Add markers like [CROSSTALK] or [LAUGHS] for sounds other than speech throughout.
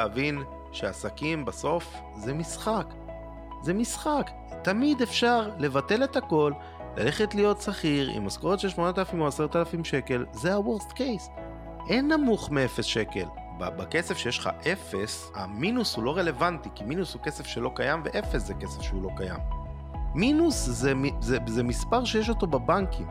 להבין שעסקים בסוף זה משחק. זה משחק. תמיד אפשר לבטל את הכל, ללכת להיות שכיר עם משכורת של 8,000 או 10,000 שקל, זה ה-Worst case. אין נמוך מ-0 שקל. בכסף שיש לך 0, המינוס הוא לא רלוונטי, כי מינוס הוא כסף שלא קיים ו-0 זה כסף שהוא לא קיים. מינוס זה, זה, זה מספר שיש אותו בבנקים.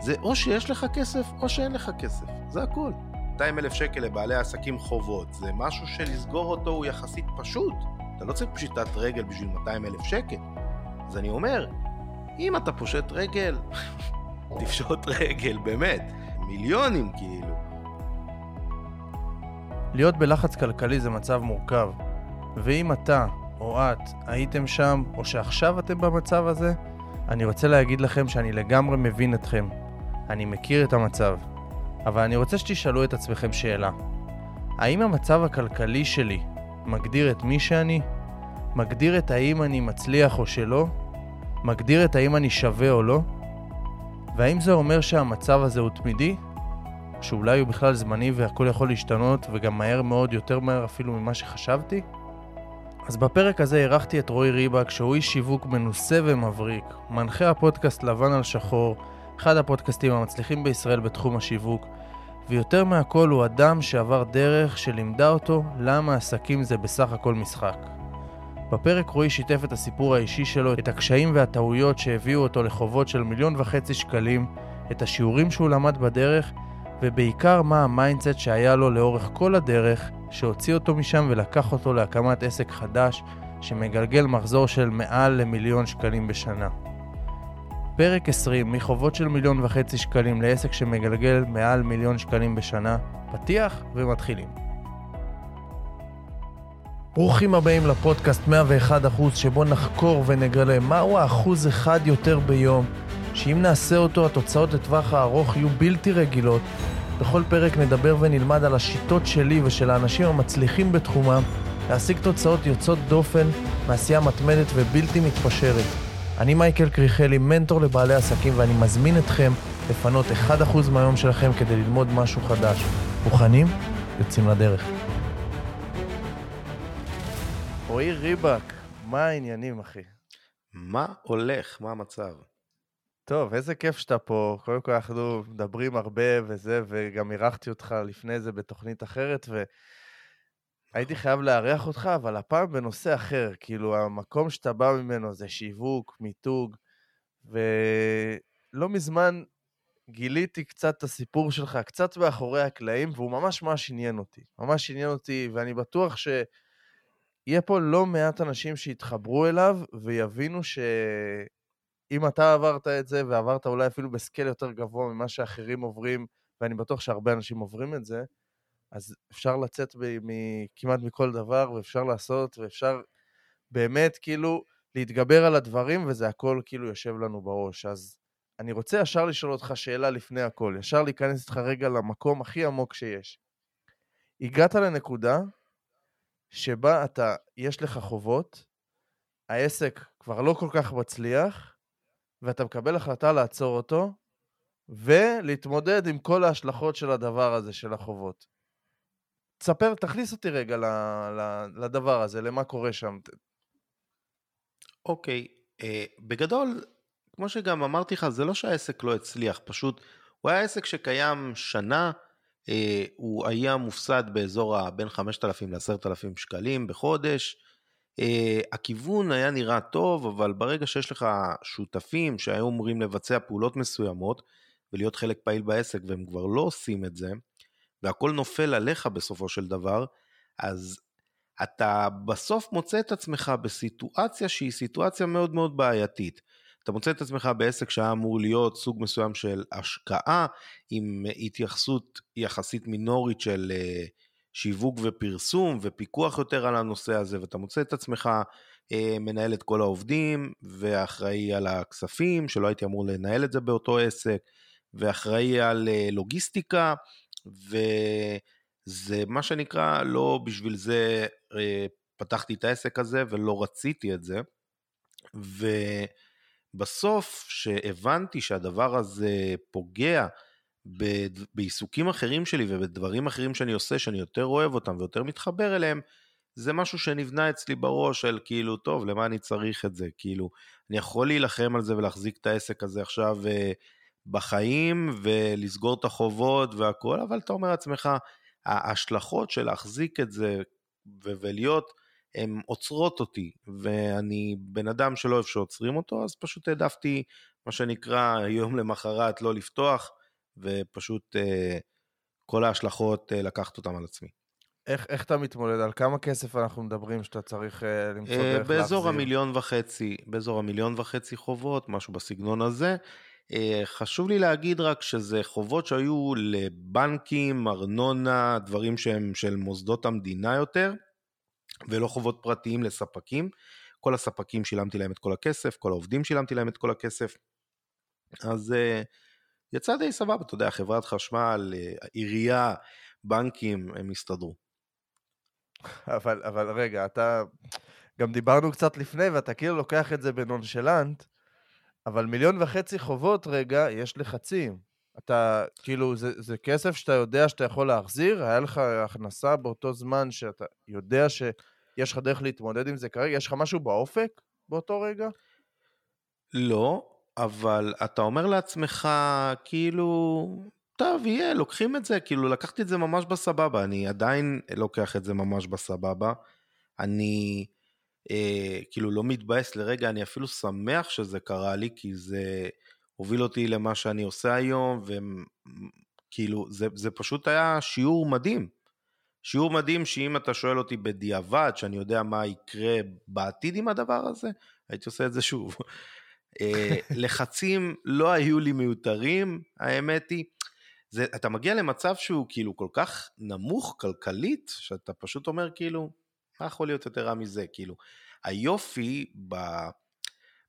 זה או שיש לך כסף או שאין לך כסף, זה הכל. 200 אלף שקל לבעלי עסקים חובות, זה משהו שלסגור אותו הוא יחסית פשוט. אתה לא צריך פשיטת רגל בשביל 200 אלף שקל. אז אני אומר, אם אתה פושט רגל, [LAUGHS] תפשוט רגל, באמת. מיליונים כאילו. להיות בלחץ כלכלי זה מצב מורכב, ואם אתה או את הייתם שם, או שעכשיו אתם במצב הזה, אני רוצה להגיד לכם שאני לגמרי מבין אתכם. אני מכיר את המצב. אבל אני רוצה שתשאלו את עצמכם שאלה. האם המצב הכלכלי שלי מגדיר את מי שאני? מגדיר את האם אני מצליח או שלא? מגדיר את האם אני שווה או לא? והאם זה אומר שהמצב הזה הוא תמידי? שאולי הוא בכלל זמני והכל יכול להשתנות וגם מהר מאוד, יותר מהר אפילו ממה שחשבתי? אז בפרק הזה אירחתי את רועי ריבק, שהוא איש שיווק מנוסה ומבריק, מנחה הפודקאסט לבן על שחור, אחד הפודקאסטים המצליחים בישראל בתחום השיווק, ויותר מהכל הוא אדם שעבר דרך שלימדה אותו למה עסקים זה בסך הכל משחק. בפרק רועי שיתף את הסיפור האישי שלו, את הקשיים והטעויות שהביאו אותו לחובות של מיליון וחצי שקלים, את השיעורים שהוא למד בדרך, ובעיקר מה ה mindset שהיה לו לאורך כל הדרך, שהוציא אותו משם ולקח אותו להקמת עסק חדש, שמגלגל מחזור של מעל למיליון שקלים בשנה. פרק 20, מחובות של מיליון וחצי שקלים לעסק שמגלגל מעל מיליון שקלים בשנה, פתיח ומתחילים. ברוכים הבאים לפודקאסט 101% שבו נחקור ונגלה מהו האחוז אחד יותר ביום, שאם נעשה אותו התוצאות לטווח הארוך יהיו בלתי רגילות. בכל פרק נדבר ונלמד על השיטות שלי ושל האנשים המצליחים בתחומם להשיג תוצאות יוצאות דופן מעשייה מתמדת ובלתי מתפשרת. אני מייקל קריכלי, מנטור לבעלי עסקים, ואני מזמין אתכם לפנות 1% מהיום שלכם כדי ללמוד משהו חדש. מוכנים? יוצאים לדרך. רועי ריבק, מה העניינים, אחי? מה הולך? מה המצב? טוב, איזה כיף שאתה פה. קודם כל אנחנו מדברים הרבה וזה, וגם אירחתי אותך לפני זה בתוכנית אחרת, והייתי חייב לארח אותך, אבל הפעם בנושא אחר. כאילו, המקום שאתה בא ממנו זה שיווק, מיתוג, ולא מזמן גיליתי קצת את הסיפור שלך, קצת מאחורי הקלעים, והוא ממש ממש עניין אותי. ממש עניין אותי, ואני בטוח ש... יהיה פה לא מעט אנשים שיתחברו אליו ויבינו שאם אתה עברת את זה, ועברת אולי אפילו בסקייל יותר גבוה ממה שאחרים עוברים, ואני בטוח שהרבה אנשים עוברים את זה, אז אפשר לצאת כמעט מכל דבר, ואפשר לעשות, ואפשר באמת כאילו להתגבר על הדברים, וזה הכל כאילו יושב לנו בראש. אז אני רוצה ישר לשאול אותך שאלה לפני הכל, ישר להיכנס איתך רגע למקום הכי עמוק שיש. הגעת לנקודה שבה אתה, יש לך חובות, העסק כבר לא כל כך מצליח, ואתה מקבל החלטה לעצור אותו, ולהתמודד עם כל ההשלכות של הדבר הזה, של החובות. תספר, תכניס אותי רגע לדבר הזה, למה קורה שם. אוקיי, okay, uh, בגדול, כמו שגם אמרתי לך, זה לא שהעסק לא הצליח, פשוט הוא היה עסק שקיים שנה, אה, הוא היה מופסד באזור בין 5,000 ל-10,000 שקלים בחודש. אה, הכיוון היה נראה טוב, אבל ברגע שיש לך שותפים שהיו אמורים לבצע פעולות מסוימות ולהיות חלק פעיל בעסק והם כבר לא עושים את זה, והכל נופל עליך בסופו של דבר, אז אתה בסוף מוצא את עצמך בסיטואציה שהיא סיטואציה מאוד מאוד בעייתית. אתה מוצא את עצמך בעסק שהיה אמור להיות סוג מסוים של השקעה עם התייחסות יחסית מינורית של אה, שיווק ופרסום ופיקוח יותר על הנושא הזה, ואתה מוצא את עצמך אה, מנהל את כל העובדים ואחראי על הכספים, שלא הייתי אמור לנהל את זה באותו עסק, ואחראי על אה, לוגיסטיקה, וזה מה שנקרא, לא בשביל זה פתחתי את העסק הזה ולא רציתי את זה. ו... בסוף, שהבנתי שהדבר הזה פוגע בעיסוקים אחרים שלי ובדברים אחרים שאני עושה, שאני יותר אוהב אותם ויותר מתחבר אליהם, זה משהו שנבנה אצלי בראש של כאילו, טוב, למה אני צריך את זה? כאילו, אני יכול להילחם על זה ולהחזיק את העסק הזה עכשיו אה, בחיים ולסגור את החובות והכול, אבל אתה אומר לעצמך, ההשלכות של להחזיק את זה ולהיות, הן עוצרות אותי, ואני בן אדם שלא אוהב שעוצרים אותו, אז פשוט העדפתי, מה שנקרא, יום למחרת לא לפתוח, ופשוט אה, כל ההשלכות, אה, לקחת אותן על עצמי. איך, איך אתה מתמודד? על כמה כסף אנחנו מדברים שאתה צריך uh, למצוא דרך להחזיר? באזור המיליון וחצי, באזור המיליון וחצי חובות, משהו בסגנון הזה. Uh, חשוב לי להגיד רק שזה חובות שהיו לבנקים, ארנונה, דברים שהם של מוסדות המדינה יותר, ולא חובות פרטיים לספקים. כל הספקים שילמתי להם את כל הכסף, כל העובדים שילמתי להם את כל הכסף. אז uh, יצא די סבבה, אתה יודע, חברת חשמל, עירייה, בנקים, הם הסתדרו. אבל, אבל רגע, אתה... גם דיברנו קצת לפני, ואתה כאילו לוקח את זה בנונשלנט, אבל מיליון וחצי חובות, רגע, יש לחצים. אתה, כאילו, זה, זה כסף שאתה יודע שאתה יכול להחזיר? היה לך הכנסה באותו זמן שאתה יודע שיש לך דרך להתמודד עם זה כרגע? יש לך משהו באופק באותו רגע? לא, אבל אתה אומר לעצמך, כאילו, טוב, יהיה, לוקחים את זה, כאילו לקחתי את זה ממש בסבבה, אני עדיין לוקח את זה ממש בסבבה. אני אה, כאילו לא מתבאס לרגע, אני אפילו שמח שזה קרה לי, כי זה הוביל אותי למה שאני עושה היום, וכאילו, זה, זה פשוט היה שיעור מדהים. שיעור מדהים שאם אתה שואל אותי בדיעבד, שאני יודע מה יקרה בעתיד עם הדבר הזה, הייתי עושה את זה שוב. אה, [LAUGHS] לחצים לא היו לי מיותרים, האמת היא. זה, אתה מגיע למצב שהוא כאילו כל כך נמוך כלכלית, שאתה פשוט אומר כאילו, מה יכול להיות יותר רע מזה? כאילו, היופי ב,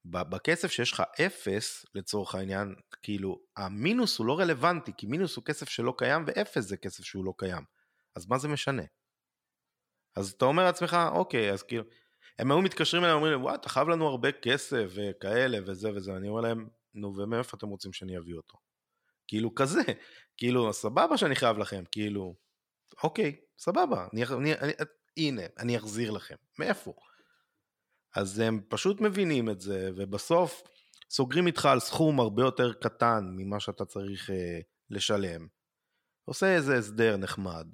בכסף שיש לך אפס, לצורך העניין, כאילו, המינוס הוא לא רלוונטי, כי מינוס הוא כסף שלא קיים, ואפס זה כסף שהוא לא קיים. אז מה זה משנה? אז אתה אומר לעצמך, אוקיי, אז כאילו, הם היו מתקשרים אליי, אומרים לי, וואי, אתה חייב לנו הרבה כסף וכאלה וזה וזה, אני אומר להם, נו, ומאיפה אתם רוצים שאני אביא אותו? כאילו כזה, כאילו סבבה שאני חייב לכם, כאילו, אוקיי, סבבה, אני, אני, אני, הנה, אני אחזיר לכם, מאיפה? אז הם פשוט מבינים את זה, ובסוף סוגרים איתך על סכום הרבה יותר קטן ממה שאתה צריך אה, לשלם, עושה איזה הסדר נחמד,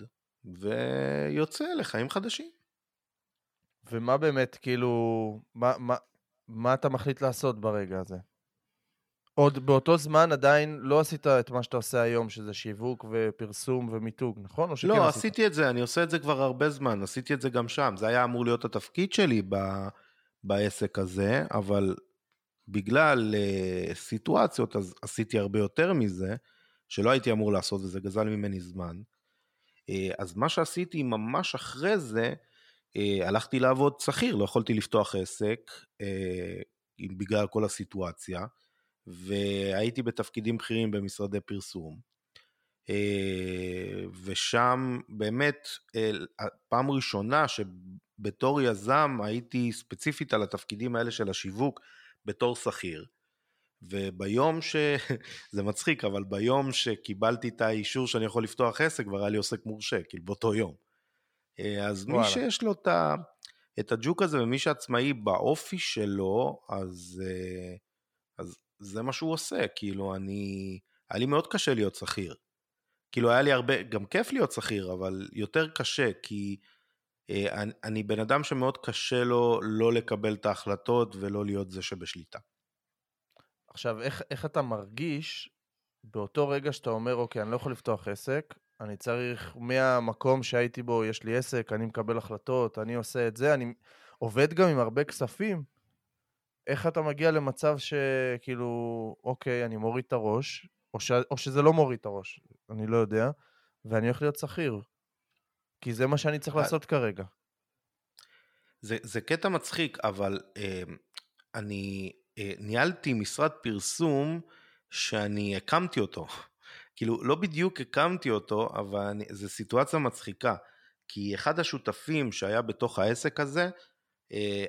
ויוצא לחיים חדשים. ומה באמת, כאילו, מה, מה, מה אתה מחליט לעשות ברגע הזה? עוד באותו זמן עדיין לא עשית את מה שאתה עושה היום, שזה שיווק ופרסום ומיתוג, נכון? או שכן לא, עשית? עשיתי את זה, אני עושה את זה כבר הרבה זמן, עשיתי את זה גם שם. זה היה אמור להיות התפקיד שלי ב, בעסק הזה, אבל בגלל uh, סיטואציות, אז עשיתי הרבה יותר מזה, שלא הייתי אמור לעשות, וזה גזל ממני זמן. Uh, אז מה שעשיתי ממש אחרי זה, uh, הלכתי לעבוד שכיר, לא יכולתי לפתוח עסק, uh, בגלל כל הסיטואציה. והייתי בתפקידים בכירים במשרדי פרסום. אה, ושם באמת, פעם ראשונה שבתור יזם הייתי ספציפית על התפקידים האלה של השיווק בתור שכיר. וביום ש... [LAUGHS] זה מצחיק, אבל ביום שקיבלתי את האישור שאני יכול לפתוח עסק, כבר היה לי עוסק מורשה, כאילו באותו יום. אה, אז וואלה. מי שיש לו את, ה... את הג'וק הזה ומי שעצמאי באופי שלו, אז, אה, אז זה מה שהוא עושה, כאילו אני, היה לי מאוד קשה להיות שכיר. כאילו היה לי הרבה, גם כיף להיות שכיר, אבל יותר קשה, כי אה, אני, אני בן אדם שמאוד קשה לו לא לקבל את ההחלטות ולא להיות זה שבשליטה. עכשיו, איך, איך אתה מרגיש באותו רגע שאתה אומר, אוקיי, אני לא יכול לפתוח עסק, אני צריך, מהמקום שהייתי בו, יש לי עסק, אני מקבל החלטות, אני עושה את זה, אני עובד גם עם הרבה כספים, איך אתה מגיע למצב שכאילו, אוקיי, אני מוריד את הראש, או, ש... או שזה לא מוריד את הראש, אני לא יודע, ואני הולך להיות שכיר. כי זה מה שאני צריך אה, לעשות כרגע. זה, זה קטע מצחיק, אבל אה, אני אה, ניהלתי משרד פרסום שאני הקמתי אותו. [LAUGHS] כאילו, לא בדיוק הקמתי אותו, אבל זו סיטואציה מצחיקה. כי אחד השותפים שהיה בתוך העסק הזה,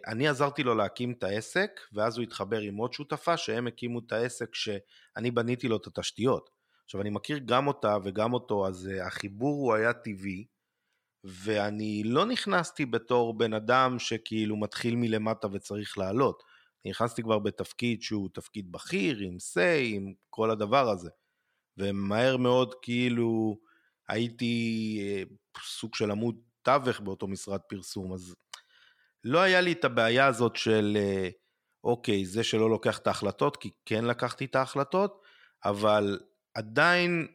אני עזרתי לו להקים את העסק, ואז הוא התחבר עם עוד שותפה שהם הקימו את העסק שאני בניתי לו את התשתיות. עכשיו אני מכיר גם אותה וגם אותו, אז אה, החיבור הוא היה טבעי, ואני לא נכנסתי בתור בן אדם שכאילו מתחיל מלמטה וצריך לעלות. נכנסתי כבר בתפקיד שהוא תפקיד בכיר, עם say, עם כל הדבר הזה. ומהר מאוד כאילו הייתי אה, סוג של עמוד תווך באותו משרד פרסום, אז לא היה לי את הבעיה הזאת של אה, אוקיי, זה שלא לוקח את ההחלטות, כי כן לקחתי את ההחלטות, אבל עדיין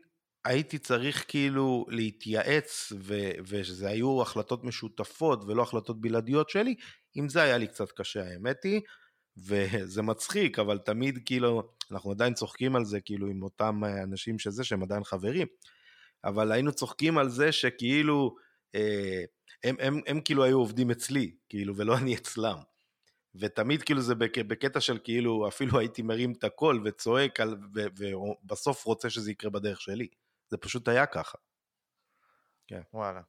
הייתי צריך כאילו להתייעץ, ו- ושזה היו החלטות משותפות ולא החלטות בלעדיות שלי, עם זה היה לי קצת קשה, האמת היא, וזה מצחיק, אבל תמיד כאילו, אנחנו עדיין צוחקים על זה, כאילו, עם אותם אנשים שזה, שהם עדיין חברים, אבל היינו צוחקים על זה שכאילו, הם, הם, הם כאילו היו עובדים אצלי, כאילו, ולא אני אצלם. ותמיד כאילו זה בק, בקטע של כאילו, אפילו הייתי מרים את הקול וצועק, על, ו, ובסוף רוצה שזה יקרה בדרך שלי. זה פשוט היה ככה. כן. וואלה.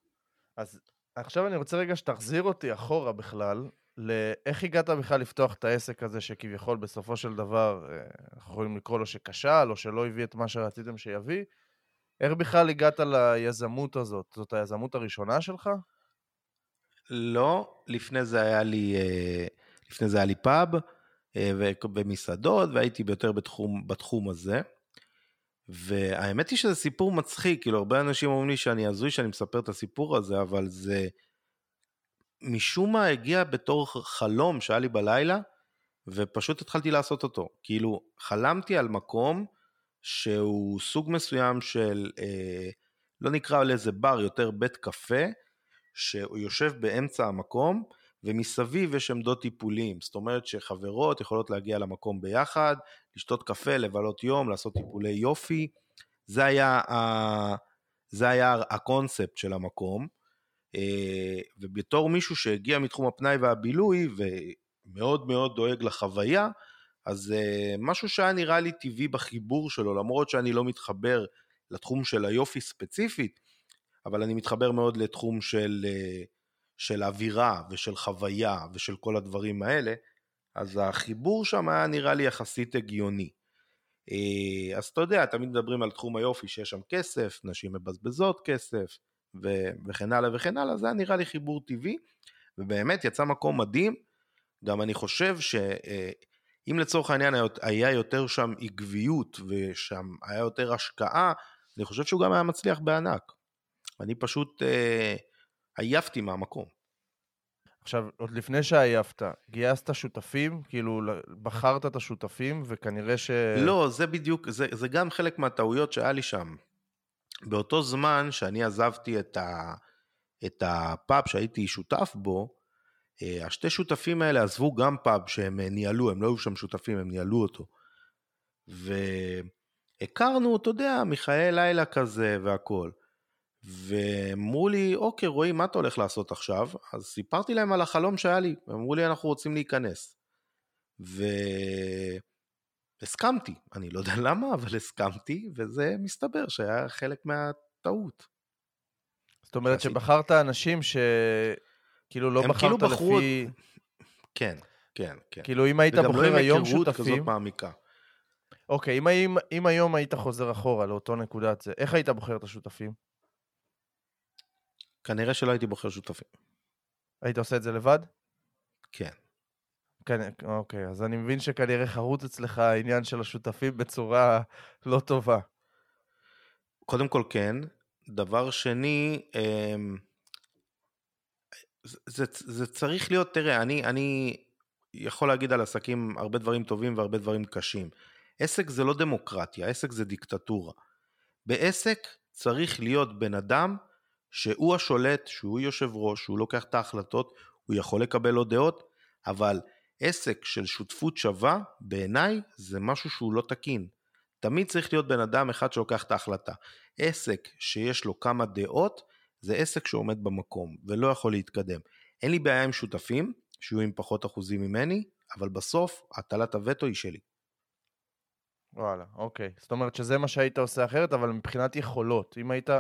אז עכשיו אני רוצה רגע שתחזיר אותי אחורה בכלל, לאיך הגעת בכלל לפתוח את העסק הזה שכביכול בסופו של דבר, אה, אנחנו יכולים לקרוא לו שכשל, או שלא הביא את מה שרציתם שיביא, איך בכלל הגעת ליזמות הזאת? זאת היזמות הראשונה שלך? לא, לפני זה היה לי, אה, לפני זה היה לי פאב אה, ומסעדות, והייתי יותר בתחום, בתחום הזה. והאמת היא שזה סיפור מצחיק, כאילו הרבה אנשים אומרים לי שאני הזוי שאני מספר את הסיפור הזה, אבל זה משום מה הגיע בתור חלום שהיה לי בלילה, ופשוט התחלתי לעשות אותו. כאילו, חלמתי על מקום שהוא סוג מסוים של, אה, לא נקרא לזה בר, יותר בית קפה, שהוא יושב באמצע המקום, ומסביב יש עמדות טיפולים. זאת אומרת שחברות יכולות להגיע למקום ביחד, לשתות קפה, לבלות יום, לעשות טיפולי יופי. זה היה, ה... זה היה הקונספט של המקום. אה, ובתור מישהו שהגיע מתחום הפנאי והבילוי ומאוד מאוד דואג לחוויה, אז אה, משהו שהיה נראה לי טבעי בחיבור שלו, למרות שאני לא מתחבר לתחום של היופי ספציפית, אבל אני מתחבר מאוד לתחום של, אה, של אווירה ושל חוויה ושל כל הדברים האלה, אז החיבור שם היה נראה לי יחסית הגיוני. אז אתה יודע, תמיד מדברים על תחום היופי שיש שם כסף, נשים מבזבזות כסף, ו- וכן הלאה וכן הלאה, זה היה נראה לי חיבור טבעי, ובאמת יצא מקום מדהים. גם אני חושב שאם אה, לצורך העניין היה יותר שם עקביות ושם היה יותר השקעה, אני חושב שהוא גם היה מצליח בענק. אני פשוט אה, עייפתי מהמקום. עכשיו, עוד לפני שעייפת, גייסת שותפים? כאילו, בחרת את השותפים, וכנראה ש... לא, זה בדיוק, זה, זה גם חלק מהטעויות שהיה לי שם. באותו זמן שאני עזבתי את, ה, את הפאב שהייתי שותף בו, השתי שותפים האלה עזבו גם פאב שהם אה, ניהלו, הם לא היו שם שותפים, הם ניהלו אותו. והכרנו, אתה יודע, מחיי לילה כזה והכול. ואמרו לי, אוקיי, רועי, מה אתה הולך לעשות עכשיו? אז סיפרתי להם על החלום שהיה לי, אמרו לי, אנחנו רוצים להיכנס. ו... הסכמתי, אני לא יודע למה, אבל הסכמתי, וזה מסתבר שהיה חלק מהטעות. זאת אומרת שבחרת אנשים שכאילו לא בחרת כאילו. לפי... כן, כן, כן. כאילו אם היית בוחר לא היום שותפים... וגם לא עם היכרות כזאת מעמיקה. אוקיי, אם, אם, אם היום היית חוזר אחורה לאותו נקודת זה, איך היית בוחר את השותפים? כנראה שלא הייתי בוחר שותפים. היית עושה את זה לבד? כן. כן, אוקיי, אז אני מבין שכנראה חרוט אצלך העניין של השותפים בצורה לא טובה. קודם כל כן. דבר שני, אמ, זה, זה, צריך להיות, תראה, אני, אני יכול להגיד על עסקים הרבה דברים טובים והרבה דברים קשים. עסק זה לא דמוקרטיה, עסק זה דיקטטורה. בעסק צריך להיות בן אדם שהוא השולט, שהוא יושב ראש, שהוא לוקח את ההחלטות, הוא יכול לקבל עוד דעות, אבל עסק של שותפות שווה, בעיניי זה משהו שהוא לא תקין. תמיד צריך להיות בן אדם אחד שלוקח את ההחלטה. עסק שיש לו כמה דעות, זה עסק שעומד במקום ולא יכול להתקדם. אין לי בעיה עם שותפים, שיהיו עם פחות אחוזים ממני, אבל בסוף הטלת הווטו היא שלי. וואלה, אוקיי. זאת אומרת שזה מה שהיית עושה אחרת, אבל מבחינת יכולות, אם היית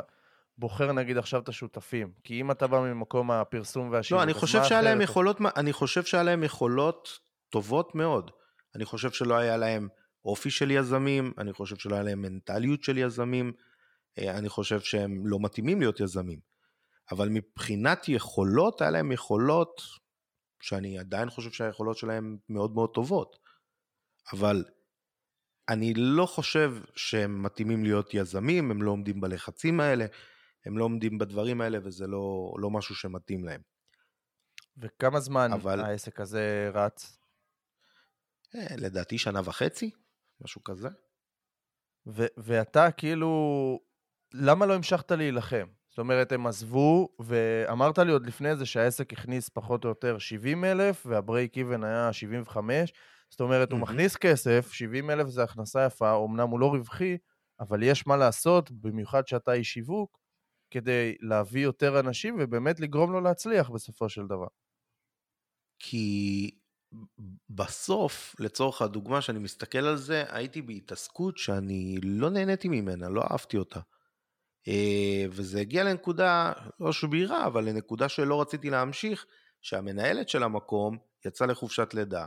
בוחר נגיד עכשיו את השותפים? כי אם אתה בא ממקום הפרסום והשיווק, לא, אני חושב שהיה להם יכולות, אני חושב שהיה להם יכולות טובות מאוד. אני חושב שלא היה להם אופי של יזמים, אני חושב שלא היה להם מנטליות של יזמים, אני חושב שהם לא מתאימים להיות יזמים. אבל מבחינת יכולות, היה להם יכולות שאני עדיין חושב שהיכולות שלהם מאוד מאוד טובות. אבל אני לא חושב שהם מתאימים להיות יזמים, הם לא עומדים בלחצים האלה, הם לא עומדים בדברים האלה, וזה לא, לא משהו שמתאים להם. וכמה זמן אבל... העסק הזה רץ? אה, לדעתי שנה וחצי, משהו כזה. ו- ואתה כאילו, למה לא המשכת להילחם? זאת אומרת, הם עזבו, ואמרת לי עוד לפני זה שהעסק הכניס פחות או יותר 70 אלף, והברייק איבן היה 75. זאת אומרת, mm-hmm. הוא מכניס כסף, 70 אלף זה הכנסה יפה, אמנם הוא לא רווחי, אבל יש מה לעשות, במיוחד שאתה איש שיווק, כדי להביא יותר אנשים ובאמת לגרום לו להצליח בסופו של דבר. כי בסוף, לצורך הדוגמה שאני מסתכל על זה, הייתי בהתעסקות שאני לא נהניתי ממנה, לא אהבתי אותה. אה, וזה הגיע לנקודה, לא שבירה, אבל לנקודה שלא רציתי להמשיך, שהמנהלת של המקום יצאה לחופשת לידה.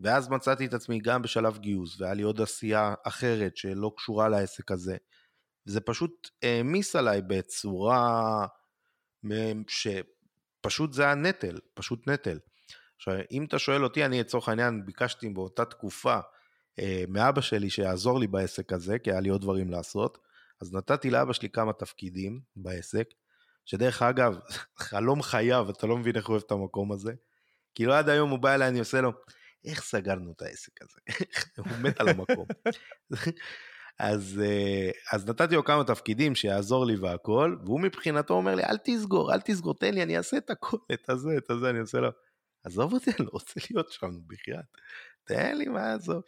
ואז מצאתי את עצמי גם בשלב גיוס, והיה לי עוד עשייה אחרת שלא קשורה לעסק הזה. זה פשוט העמיס עליי בצורה שפשוט זה היה נטל, פשוט נטל. עכשיו, אם אתה שואל אותי, אני לצורך העניין ביקשתי באותה תקופה אה, מאבא שלי שיעזור לי בעסק הזה, כי היה לי עוד דברים לעשות, אז נתתי לאבא שלי כמה תפקידים בעסק, שדרך אגב, [LAUGHS] חלום חייו, אתה לא מבין איך הוא אוהב את המקום הזה. כאילו עד היום הוא בא אליי, אני עושה לו, איך סגרנו את העסק הזה? [LAUGHS] הוא מת על המקום. [LAUGHS] אז, אה, אז נתתי לו כמה תפקידים שיעזור לי והכל, והוא מבחינתו אומר לי, אל תסגור, אל תסגור, תן לי, אני אעשה את הכל, את הזה, את הזה, אני עושה לו, עזוב אותי, אני לא רוצה להיות שם בחייאת, תן לי מה לעזוב.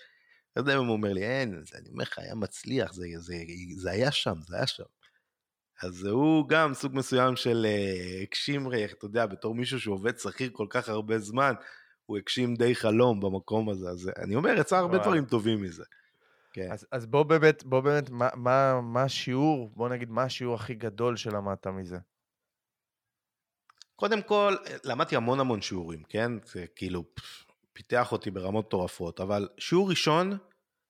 יודע אם הוא אומר לי, אין, אני אומר לך, היה מצליח, זה, זה, זה היה שם, זה היה שם. אז הוא גם סוג מסוים של אה, הגשים, אתה יודע, בתור מישהו שעובד שכיר כל כך הרבה זמן, הוא הגשים די חלום במקום הזה. אז אני אומר, יצא הרבה דברים טובים מזה. כן. אז, אז בוא באמת, בוא באמת, מה, מה, מה השיעור, בוא נגיד, מה השיעור הכי גדול שלמדת מזה? קודם כל, למדתי המון המון שיעורים, כן? זה כאילו, פיתח אותי ברמות מטורפות, אבל שיעור ראשון,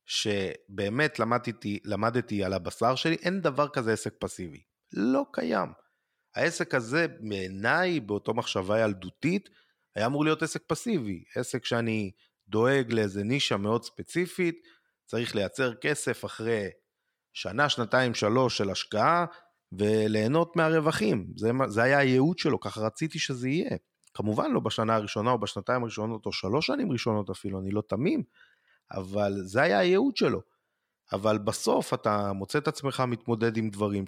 שבאמת למדתי, למדתי על הבשר שלי, אין דבר כזה עסק פסיבי. לא קיים. העסק הזה, בעיניי, באותו מחשבה ילדותית, היה אמור להיות עסק פסיבי. עסק שאני דואג לאיזה נישה מאוד ספציפית, צריך לייצר כסף אחרי שנה, שנתיים, שלוש של השקעה, וליהנות מהרווחים. זה, זה היה הייעוד שלו, ככה רציתי שזה יהיה. כמובן לא בשנה הראשונה או בשנתיים הראשונות או שלוש שנים ראשונות אפילו, אני לא תמים, אבל זה היה הייעוד שלו. אבל בסוף אתה מוצא את עצמך מתמודד עם דברים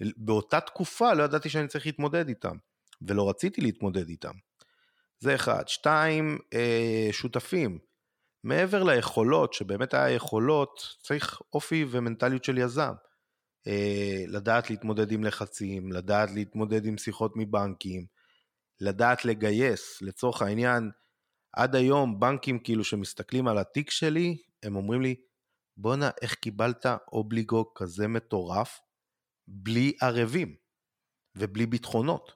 שבאותה תקופה לא ידעתי שאני צריך להתמודד איתם, ולא רציתי להתמודד איתם. זה אחד. שתיים, אה, שותפים. מעבר ליכולות, שבאמת היה יכולות, צריך אופי ומנטליות של יזם. אה, לדעת להתמודד עם לחצים, לדעת להתמודד עם שיחות מבנקים, לדעת לגייס. לצורך העניין, עד היום בנקים כאילו שמסתכלים על התיק שלי, הם אומרים לי, בואנה, איך קיבלת אובליגו כזה מטורף בלי ערבים ובלי ביטחונות?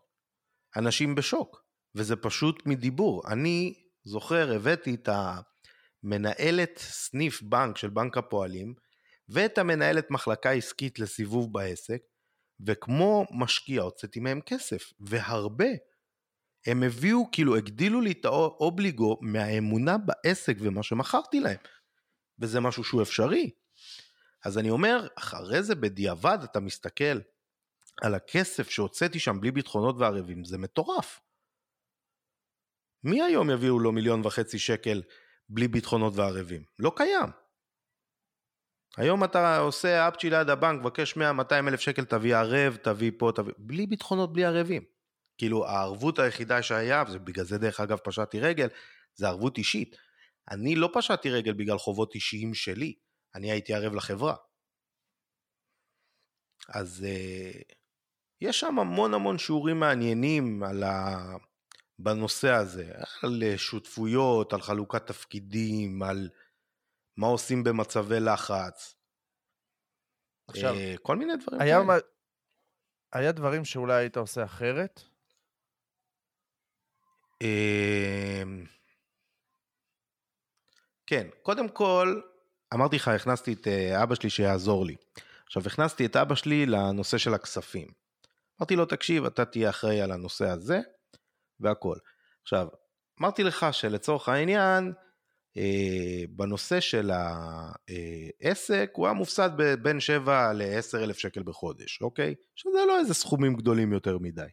אנשים בשוק, וזה פשוט מדיבור. אני זוכר, הבאתי את המנהלת סניף בנק של בנק הפועלים, ואת המנהלת מחלקה עסקית לסיבוב בעסק, וכמו משקיע הוצאתי מהם כסף, והרבה. הם הביאו, כאילו הגדילו לי את האובליגו מהאמונה בעסק ומה שמכרתי להם. וזה משהו שהוא אפשרי. אז אני אומר, אחרי זה בדיעבד אתה מסתכל על הכסף שהוצאתי שם בלי ביטחונות וערבים, זה מטורף. מי היום יביאו לו מיליון וחצי שקל בלי ביטחונות וערבים? לא קיים. היום אתה עושה אפצ'י ליד הבנק, מבקש 100-200 אלף שקל, תביא ערב, תביא פה, תביא... בלי ביטחונות, בלי ערבים. כאילו הערבות היחידה שהיה, ובגלל זה דרך אגב פשעתי רגל, זה ערבות אישית. אני לא פשעתי רגל בגלל חובות אישיים שלי, אני הייתי ערב לחברה. אז uh, יש שם המון המון שיעורים מעניינים על ה... בנושא הזה, על שותפויות, על חלוקת תפקידים, על מה עושים במצבי לחץ. עכשיו, uh, כל מיני דברים היה, מה... היה דברים שאולי היית עושה אחרת? Uh, כן, קודם כל, אמרתי לך, הכנסתי את אה, אבא שלי שיעזור לי. עכשיו, הכנסתי את אבא שלי לנושא של הכספים. אמרתי לו, תקשיב, אתה תהיה אחראי על הנושא הזה, והכל. עכשיו, אמרתי לך שלצורך העניין, אה, בנושא של העסק, הוא היה מופסד בין 7 ל-10 אלף שקל בחודש, אוקיי? שזה לא איזה סכומים גדולים יותר מדי.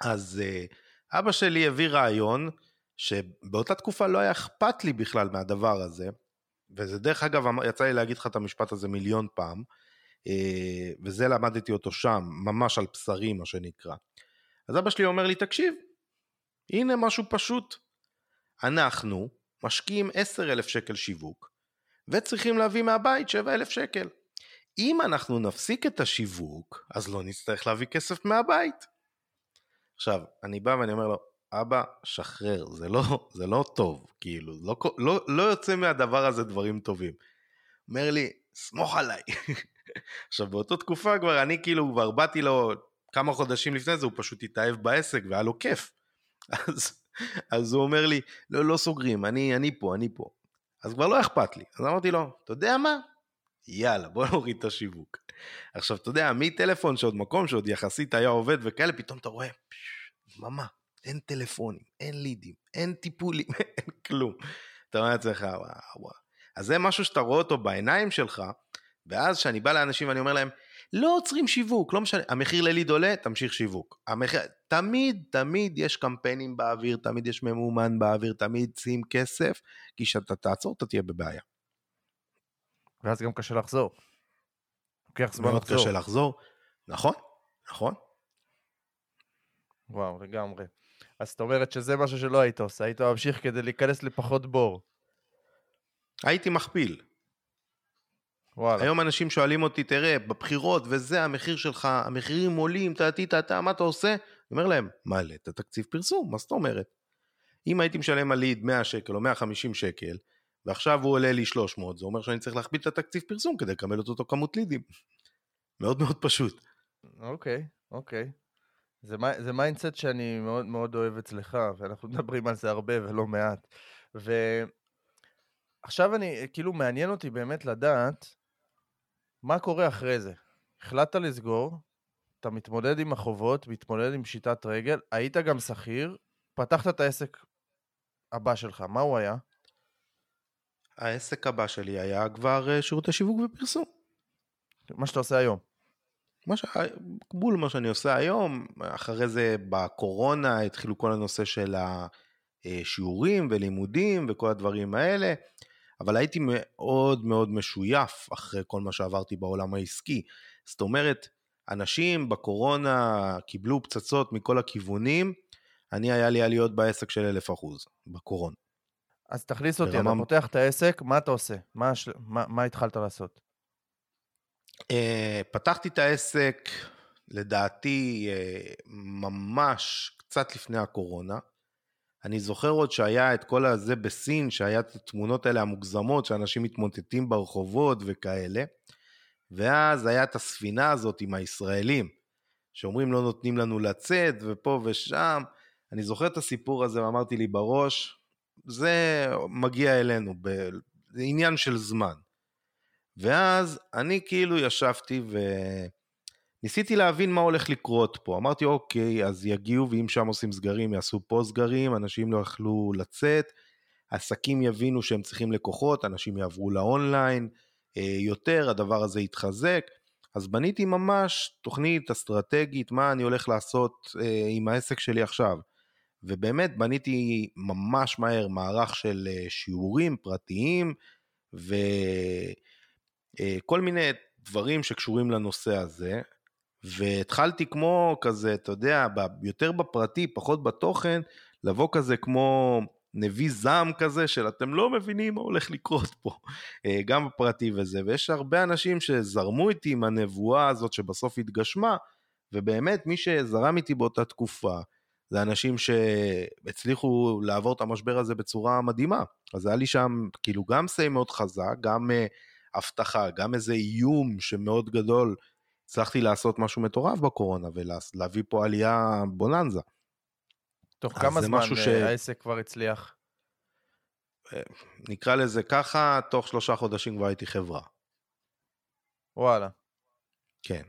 אז אה, אבא שלי הביא רעיון, שבאותה תקופה לא היה אכפת לי בכלל מהדבר הזה, וזה דרך אגב, יצא לי להגיד לך את המשפט הזה מיליון פעם, אה, וזה למדתי אותו שם, ממש על בשרי מה שנקרא. אז אבא שלי אומר לי, תקשיב, הנה משהו פשוט. אנחנו משקיעים 10,000 שקל שיווק, וצריכים להביא מהבית 7,000 שקל. אם אנחנו נפסיק את השיווק, אז לא נצטרך להביא כסף מהבית. עכשיו, אני בא ואני אומר לו, אבא, שחרר, זה לא, זה לא טוב, כאילו, לא, לא, לא יוצא מהדבר הזה דברים טובים. אומר לי, סמוך עליי. [LAUGHS] עכשיו, באותה תקופה כבר, אני כאילו, כבר באתי לו כמה חודשים לפני זה, הוא פשוט התאהב בעסק והיה לו כיף. [LAUGHS] אז, אז הוא אומר לי, לא, לא סוגרים, אני, אני פה, אני פה. אז כבר לא אכפת לי. אז אמרתי לו, אתה יודע מה? יאללה, בוא נוריד את השיווק. עכשיו, אתה יודע, מטלפון שעוד מקום שעוד יחסית היה עובד וכאלה, פתאום אתה רואה, דממה, אין טלפונים, אין לידים, אין טיפולים, [LAUGHS] אין כלום. אתה אומר לעצמך, וואו, וואו. אז זה משהו שאתה רואה אותו בעיניים שלך, ואז כשאני בא לאנשים ואני אומר להם, לא עוצרים שיווק, לא משנה, המחיר לליד עולה, תמשיך שיווק. המחיר, תמיד, תמיד יש קמפיינים באוויר, תמיד יש ממומן באוויר, תמיד שים כסף, כי כשאתה תעצור אתה תהיה בבעיה. ואז גם קשה לחזור. לוקח זמן לחזור. מאוד קשה לחזור, נכון, נכון. וואו, לגמרי. אז זאת אומרת שזה משהו שלא היית עושה, היית ממשיך כדי להיכנס לפחות בור. הייתי מכפיל. וואלה. היום אנשים שואלים אותי, תראה, בבחירות וזה, המחיר שלך, המחירים עולים, טעתי טעתה, מה אתה עושה? אני אומר להם, מעלה את התקציב פרסום, מה זאת אומרת? אם הייתי משלם על ליד 100 שקל או 150 שקל, ועכשיו הוא עולה לי 300, זה אומר שאני צריך להכפיל את התקציב פרסום כדי לקבל את אותו כמות לידים. מאוד מאוד פשוט. אוקיי, אוקיי. זה, זה mindset שאני מאוד מאוד אוהב אצלך, ואנחנו מדברים על זה הרבה ולא מעט. ועכשיו אני, כאילו מעניין אותי באמת לדעת, מה קורה אחרי זה? החלטת לסגור, אתה מתמודד עם החובות, מתמודד עם פשיטת רגל, היית גם שכיר, פתחת את העסק הבא שלך, מה הוא היה? העסק הבא שלי היה כבר אה, שירותי שיווק ופרסום. מה שאתה עושה היום. מה ש... בול מה שאני עושה היום, אחרי זה בקורונה התחילו כל הנושא של השיעורים ולימודים וכל הדברים האלה. אבל הייתי מאוד מאוד משויף אחרי כל מה שעברתי בעולם העסקי. זאת אומרת, אנשים בקורונה קיבלו פצצות מכל הכיוונים, אני היה לי עליות בעסק של אלף אחוז, בקורונה. אז תכניס אותי, ברמה... אתה פותח את העסק, מה אתה עושה? מה, מה, מה התחלת לעשות? Uh, פתחתי את העסק, לדעתי, uh, ממש קצת לפני הקורונה. אני זוכר עוד שהיה את כל הזה בסין, שהיה את התמונות האלה המוגזמות, שאנשים מתמוטטים ברחובות וכאלה. ואז היה את הספינה הזאת עם הישראלים, שאומרים לא נותנים לנו לצאת, ופה ושם. אני זוכר את הסיפור הזה ואמרתי לי בראש, זה מגיע אלינו, זה עניין של זמן. ואז אני כאילו ישבתי ו... ניסיתי להבין מה הולך לקרות פה. אמרתי, אוקיי, אז יגיעו, ואם שם עושים סגרים, יעשו פה סגרים, אנשים לא יכלו לצאת, עסקים יבינו שהם צריכים לקוחות, אנשים יעברו לאונליין אה, יותר, הדבר הזה יתחזק. אז בניתי ממש תוכנית אסטרטגית, מה אני הולך לעשות אה, עם העסק שלי עכשיו. ובאמת בניתי ממש מהר מערך של אה, שיעורים פרטיים, וכל מיני דברים שקשורים לנושא הזה, והתחלתי כמו כזה, אתה יודע, יותר בפרטי, פחות בתוכן, לבוא כזה כמו נביא זעם כזה של אתם לא מבינים מה הולך לקרות פה, אה, גם בפרטי וזה, ויש הרבה אנשים שזרמו איתי עם הנבואה הזאת שבסוף התגשמה, ובאמת מי שזרם איתי באותה תקופה, זה אנשים שהצליחו לעבור את המשבר הזה בצורה מדהימה. אז היה לי שם כאילו גם סיי מאוד חזק, גם uh, הבטחה, גם איזה איום שמאוד גדול הצלחתי לעשות משהו מטורף בקורונה ולהביא פה עלייה בוננזה. תוך כמה זמן ש... העסק כבר הצליח? אה, נקרא לזה ככה, תוך שלושה חודשים כבר הייתי חברה. וואלה. כן.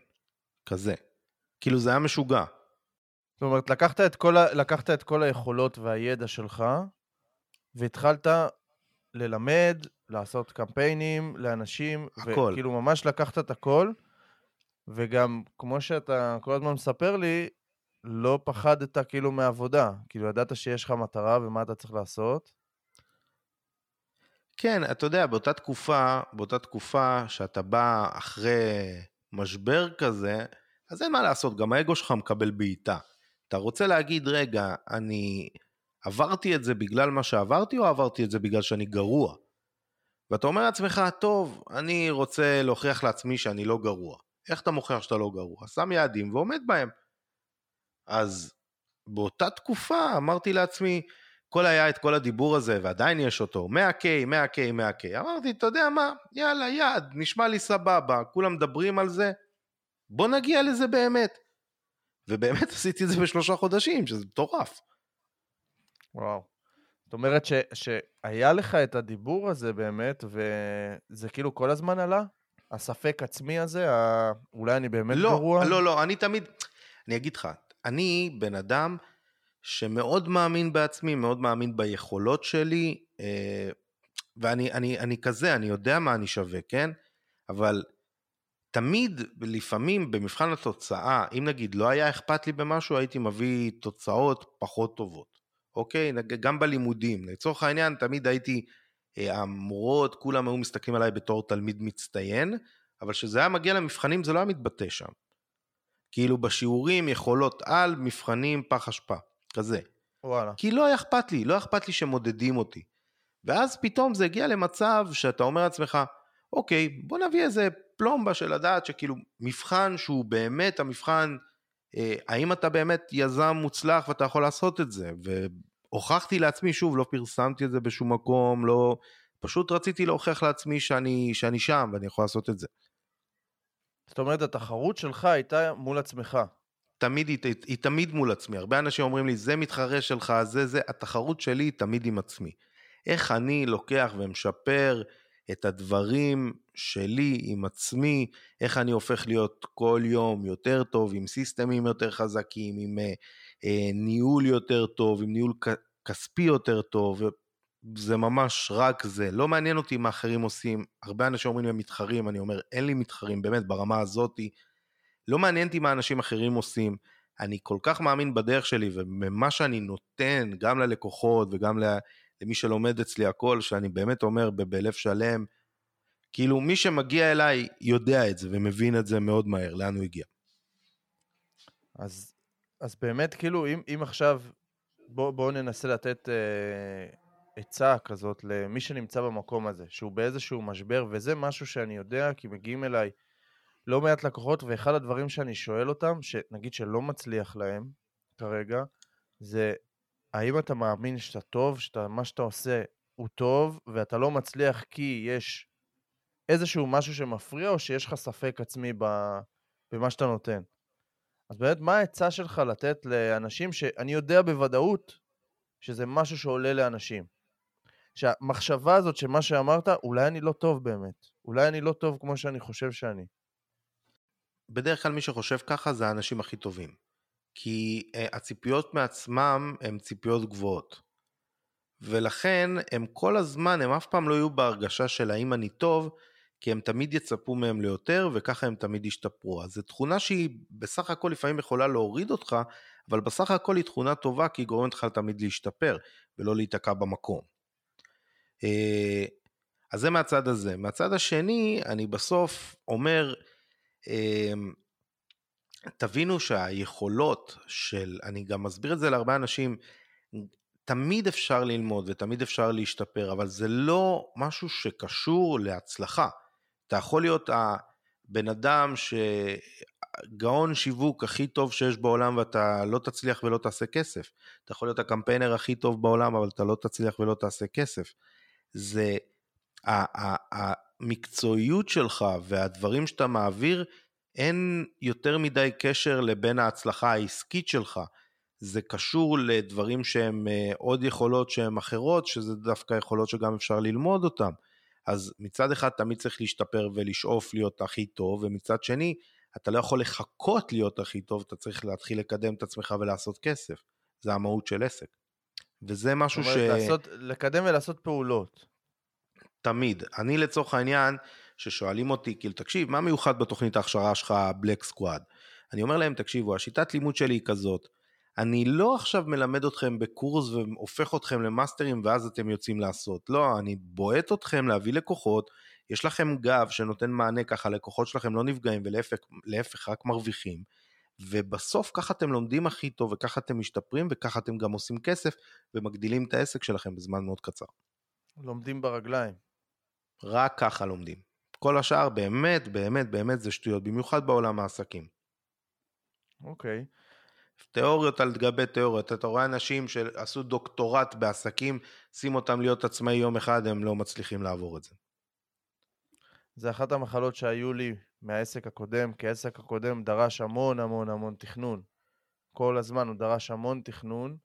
כזה. כאילו זה היה משוגע. זאת אומרת, לקחת את כל, ה... לקחת את כל היכולות והידע שלך, והתחלת ללמד, לעשות קמפיינים לאנשים, הכל. וכאילו ממש לקחת את הכל, וגם, כמו שאתה כל הזמן מספר לי, לא פחדת כאילו מעבודה. כאילו, ידעת שיש לך מטרה ומה אתה צריך לעשות. כן, אתה יודע, באותה תקופה, באותה תקופה שאתה בא אחרי משבר כזה, אז אין מה לעשות, גם האגו שלך מקבל בעיטה. אתה רוצה להגיד, רגע, אני עברתי את זה בגלל מה שעברתי, או עברתי את זה בגלל שאני גרוע? ואתה אומר לעצמך, טוב, אני רוצה להוכיח לעצמי שאני לא גרוע. איך אתה מוכיח שאתה לא גרוע? שם יעדים ועומד בהם. אז באותה תקופה אמרתי לעצמי, כל היה את כל הדיבור הזה, ועדיין יש אותו, 100K, 100K, 100K. אמרתי, אתה יודע מה, יאללה, יעד, נשמע לי סבבה, כולם מדברים על זה, בוא נגיע לזה באמת. ובאמת [LAUGHS] עשיתי את זה בשלושה חודשים, שזה מטורף. וואו. זאת אומרת ש, שהיה לך את הדיבור הזה באמת, וזה כאילו כל הזמן עלה? הספק עצמי הזה, ה... אולי אני באמת לא, גרוע? לא, לא, אני תמיד, אני אגיד לך, אני בן אדם שמאוד מאמין בעצמי, מאוד מאמין ביכולות שלי, אה, ואני אני, אני כזה, אני יודע מה אני שווה, כן? אבל תמיד, לפעמים, במבחן התוצאה, אם נגיד לא היה אכפת לי במשהו, הייתי מביא תוצאות פחות טובות, אוקיי? גם בלימודים. לצורך העניין, תמיד הייתי, אה, המורות, כולם היו מסתכלים עליי בתור תלמיד מצטיין, אבל כשזה היה מגיע למבחנים זה לא היה מתבטא שם. כאילו בשיעורים יכולות על, מבחנים פח אשפה, כזה. וואלה. כי לא היה אכפת לי, לא אכפת לי שמודדים אותי. ואז פתאום זה הגיע למצב שאתה אומר לעצמך, אוקיי, בוא נביא איזה פלומבה של לדעת שכאילו מבחן שהוא באמת המבחן, אה, האם אתה באמת יזם מוצלח ואתה יכול לעשות את זה, והוכחתי לעצמי, שוב, לא פרסמתי את זה בשום מקום, לא, פשוט רציתי להוכיח לעצמי שאני, שאני שם ואני יכול לעשות את זה. זאת אומרת, התחרות שלך הייתה מול עצמך. תמיד היא, היא, היא תמיד מול עצמי. הרבה אנשים אומרים לי, זה מתחרה שלך, זה זה, התחרות שלי היא תמיד עם עצמי. איך אני לוקח ומשפר את הדברים שלי עם עצמי, איך אני הופך להיות כל יום יותר טוב, עם סיסטמים יותר חזקים, עם אה, אה, ניהול יותר טוב, עם ניהול כספי יותר טוב, זה ממש רק זה. לא מעניין אותי מה אחרים עושים. הרבה אנשים אומרים הם מתחרים, אני אומר, אין לי מתחרים, באמת, ברמה הזאתי. לא מעניין אותי מה אנשים אחרים עושים. אני כל כך מאמין בדרך שלי ובמה שאני נותן, גם ללקוחות וגם למי שלומד אצלי הכל, שאני באמת אומר בלב שלם, כאילו מי שמגיע אליי יודע את זה ומבין את זה מאוד מהר, לאן הוא הגיע. אז, אז באמת, כאילו, אם, אם עכשיו, בואו בוא ננסה לתת אה, עצה כזאת למי שנמצא במקום הזה, שהוא באיזשהו משבר, וזה משהו שאני יודע, כי מגיעים אליי לא מעט לקוחות, ואחד הדברים שאני שואל אותם, שנגיד שלא מצליח להם כרגע, זה האם אתה מאמין שאתה טוב, שמה שאתה עושה הוא טוב, ואתה לא מצליח כי יש איזשהו משהו שמפריע, או שיש לך ספק עצמי במה שאתה נותן. אז באמת, מה העצה שלך לתת לאנשים שאני יודע בוודאות שזה משהו שעולה לאנשים? שהמחשבה הזאת שמה שאמרת, אולי אני לא טוב באמת. אולי אני לא טוב כמו שאני חושב שאני. בדרך כלל מי שחושב ככה זה האנשים הכי טובים. כי uh, הציפיות מעצמם הן ציפיות גבוהות. ולכן הם כל הזמן, הם אף פעם לא יהיו בהרגשה של האם אני טוב, כי הם תמיד יצפו מהם ליותר וככה הם תמיד ישתפרו. אז זו תכונה שהיא בסך הכל לפעמים יכולה להוריד אותך, אבל בסך הכל היא תכונה טובה כי היא גורמת לך תמיד להשתפר ולא להיתקע במקום. אה, אז זה מהצד הזה. מהצד השני, אני בסוף אומר, אה, תבינו שהיכולות של, אני גם מסביר את זה להרבה אנשים, תמיד אפשר ללמוד ותמיד אפשר להשתפר, אבל זה לא משהו שקשור להצלחה. אתה יכול להיות הבן אדם שגאון שיווק הכי טוב שיש בעולם ואתה לא תצליח ולא תעשה כסף. אתה יכול להיות הקמפיינר הכי טוב בעולם אבל אתה לא תצליח ולא תעשה כסף. זה המקצועיות שלך והדברים שאתה מעביר, אין יותר מדי קשר לבין ההצלחה העסקית שלך. זה קשור לדברים שהם אה, עוד יכולות שהן אחרות, שזה דווקא יכולות שגם אפשר ללמוד אותן. אז מצד אחד תמיד צריך להשתפר ולשאוף להיות הכי טוב, ומצד שני, אתה לא יכול לחכות להיות הכי טוב, אתה צריך להתחיל לקדם את עצמך ולעשות כסף. זה המהות של עסק. וזה משהו ש... לעשות, לקדם ולעשות פעולות. תמיד. אני לצורך העניין, ששואלים אותי, כאילו, תקשיב, מה מיוחד בתוכנית ההכשרה שלך, בלק סקוואד? אני אומר להם, תקשיבו, השיטת לימוד שלי היא כזאת, אני לא עכשיו מלמד אתכם בקורס והופך אתכם למאסטרים ואז אתם יוצאים לעשות. לא, אני בועט אתכם להביא לקוחות, יש לכם גב שנותן מענה ככה, לקוחות שלכם לא נפגעים ולהפך רק מרוויחים. ובסוף ככה אתם לומדים הכי טוב וככה אתם משתפרים וככה אתם גם עושים כסף ומגדילים את העסק שלכם בזמן מאוד קצר. לומדים ברגליים. רק ככה לומדים. כל השאר באמת, באמת, באמת זה שטויות, במיוחד בעולם העסקים. אוקיי. Okay. תיאוריות על גבי תיאוריות, אתה רואה אנשים שעשו דוקטורט בעסקים, שים אותם להיות עצמאי יום אחד, הם לא מצליחים לעבור את זה. זה אחת המחלות שהיו לי מהעסק הקודם, כי העסק הקודם דרש המון המון המון תכנון. כל הזמן הוא דרש המון תכנון,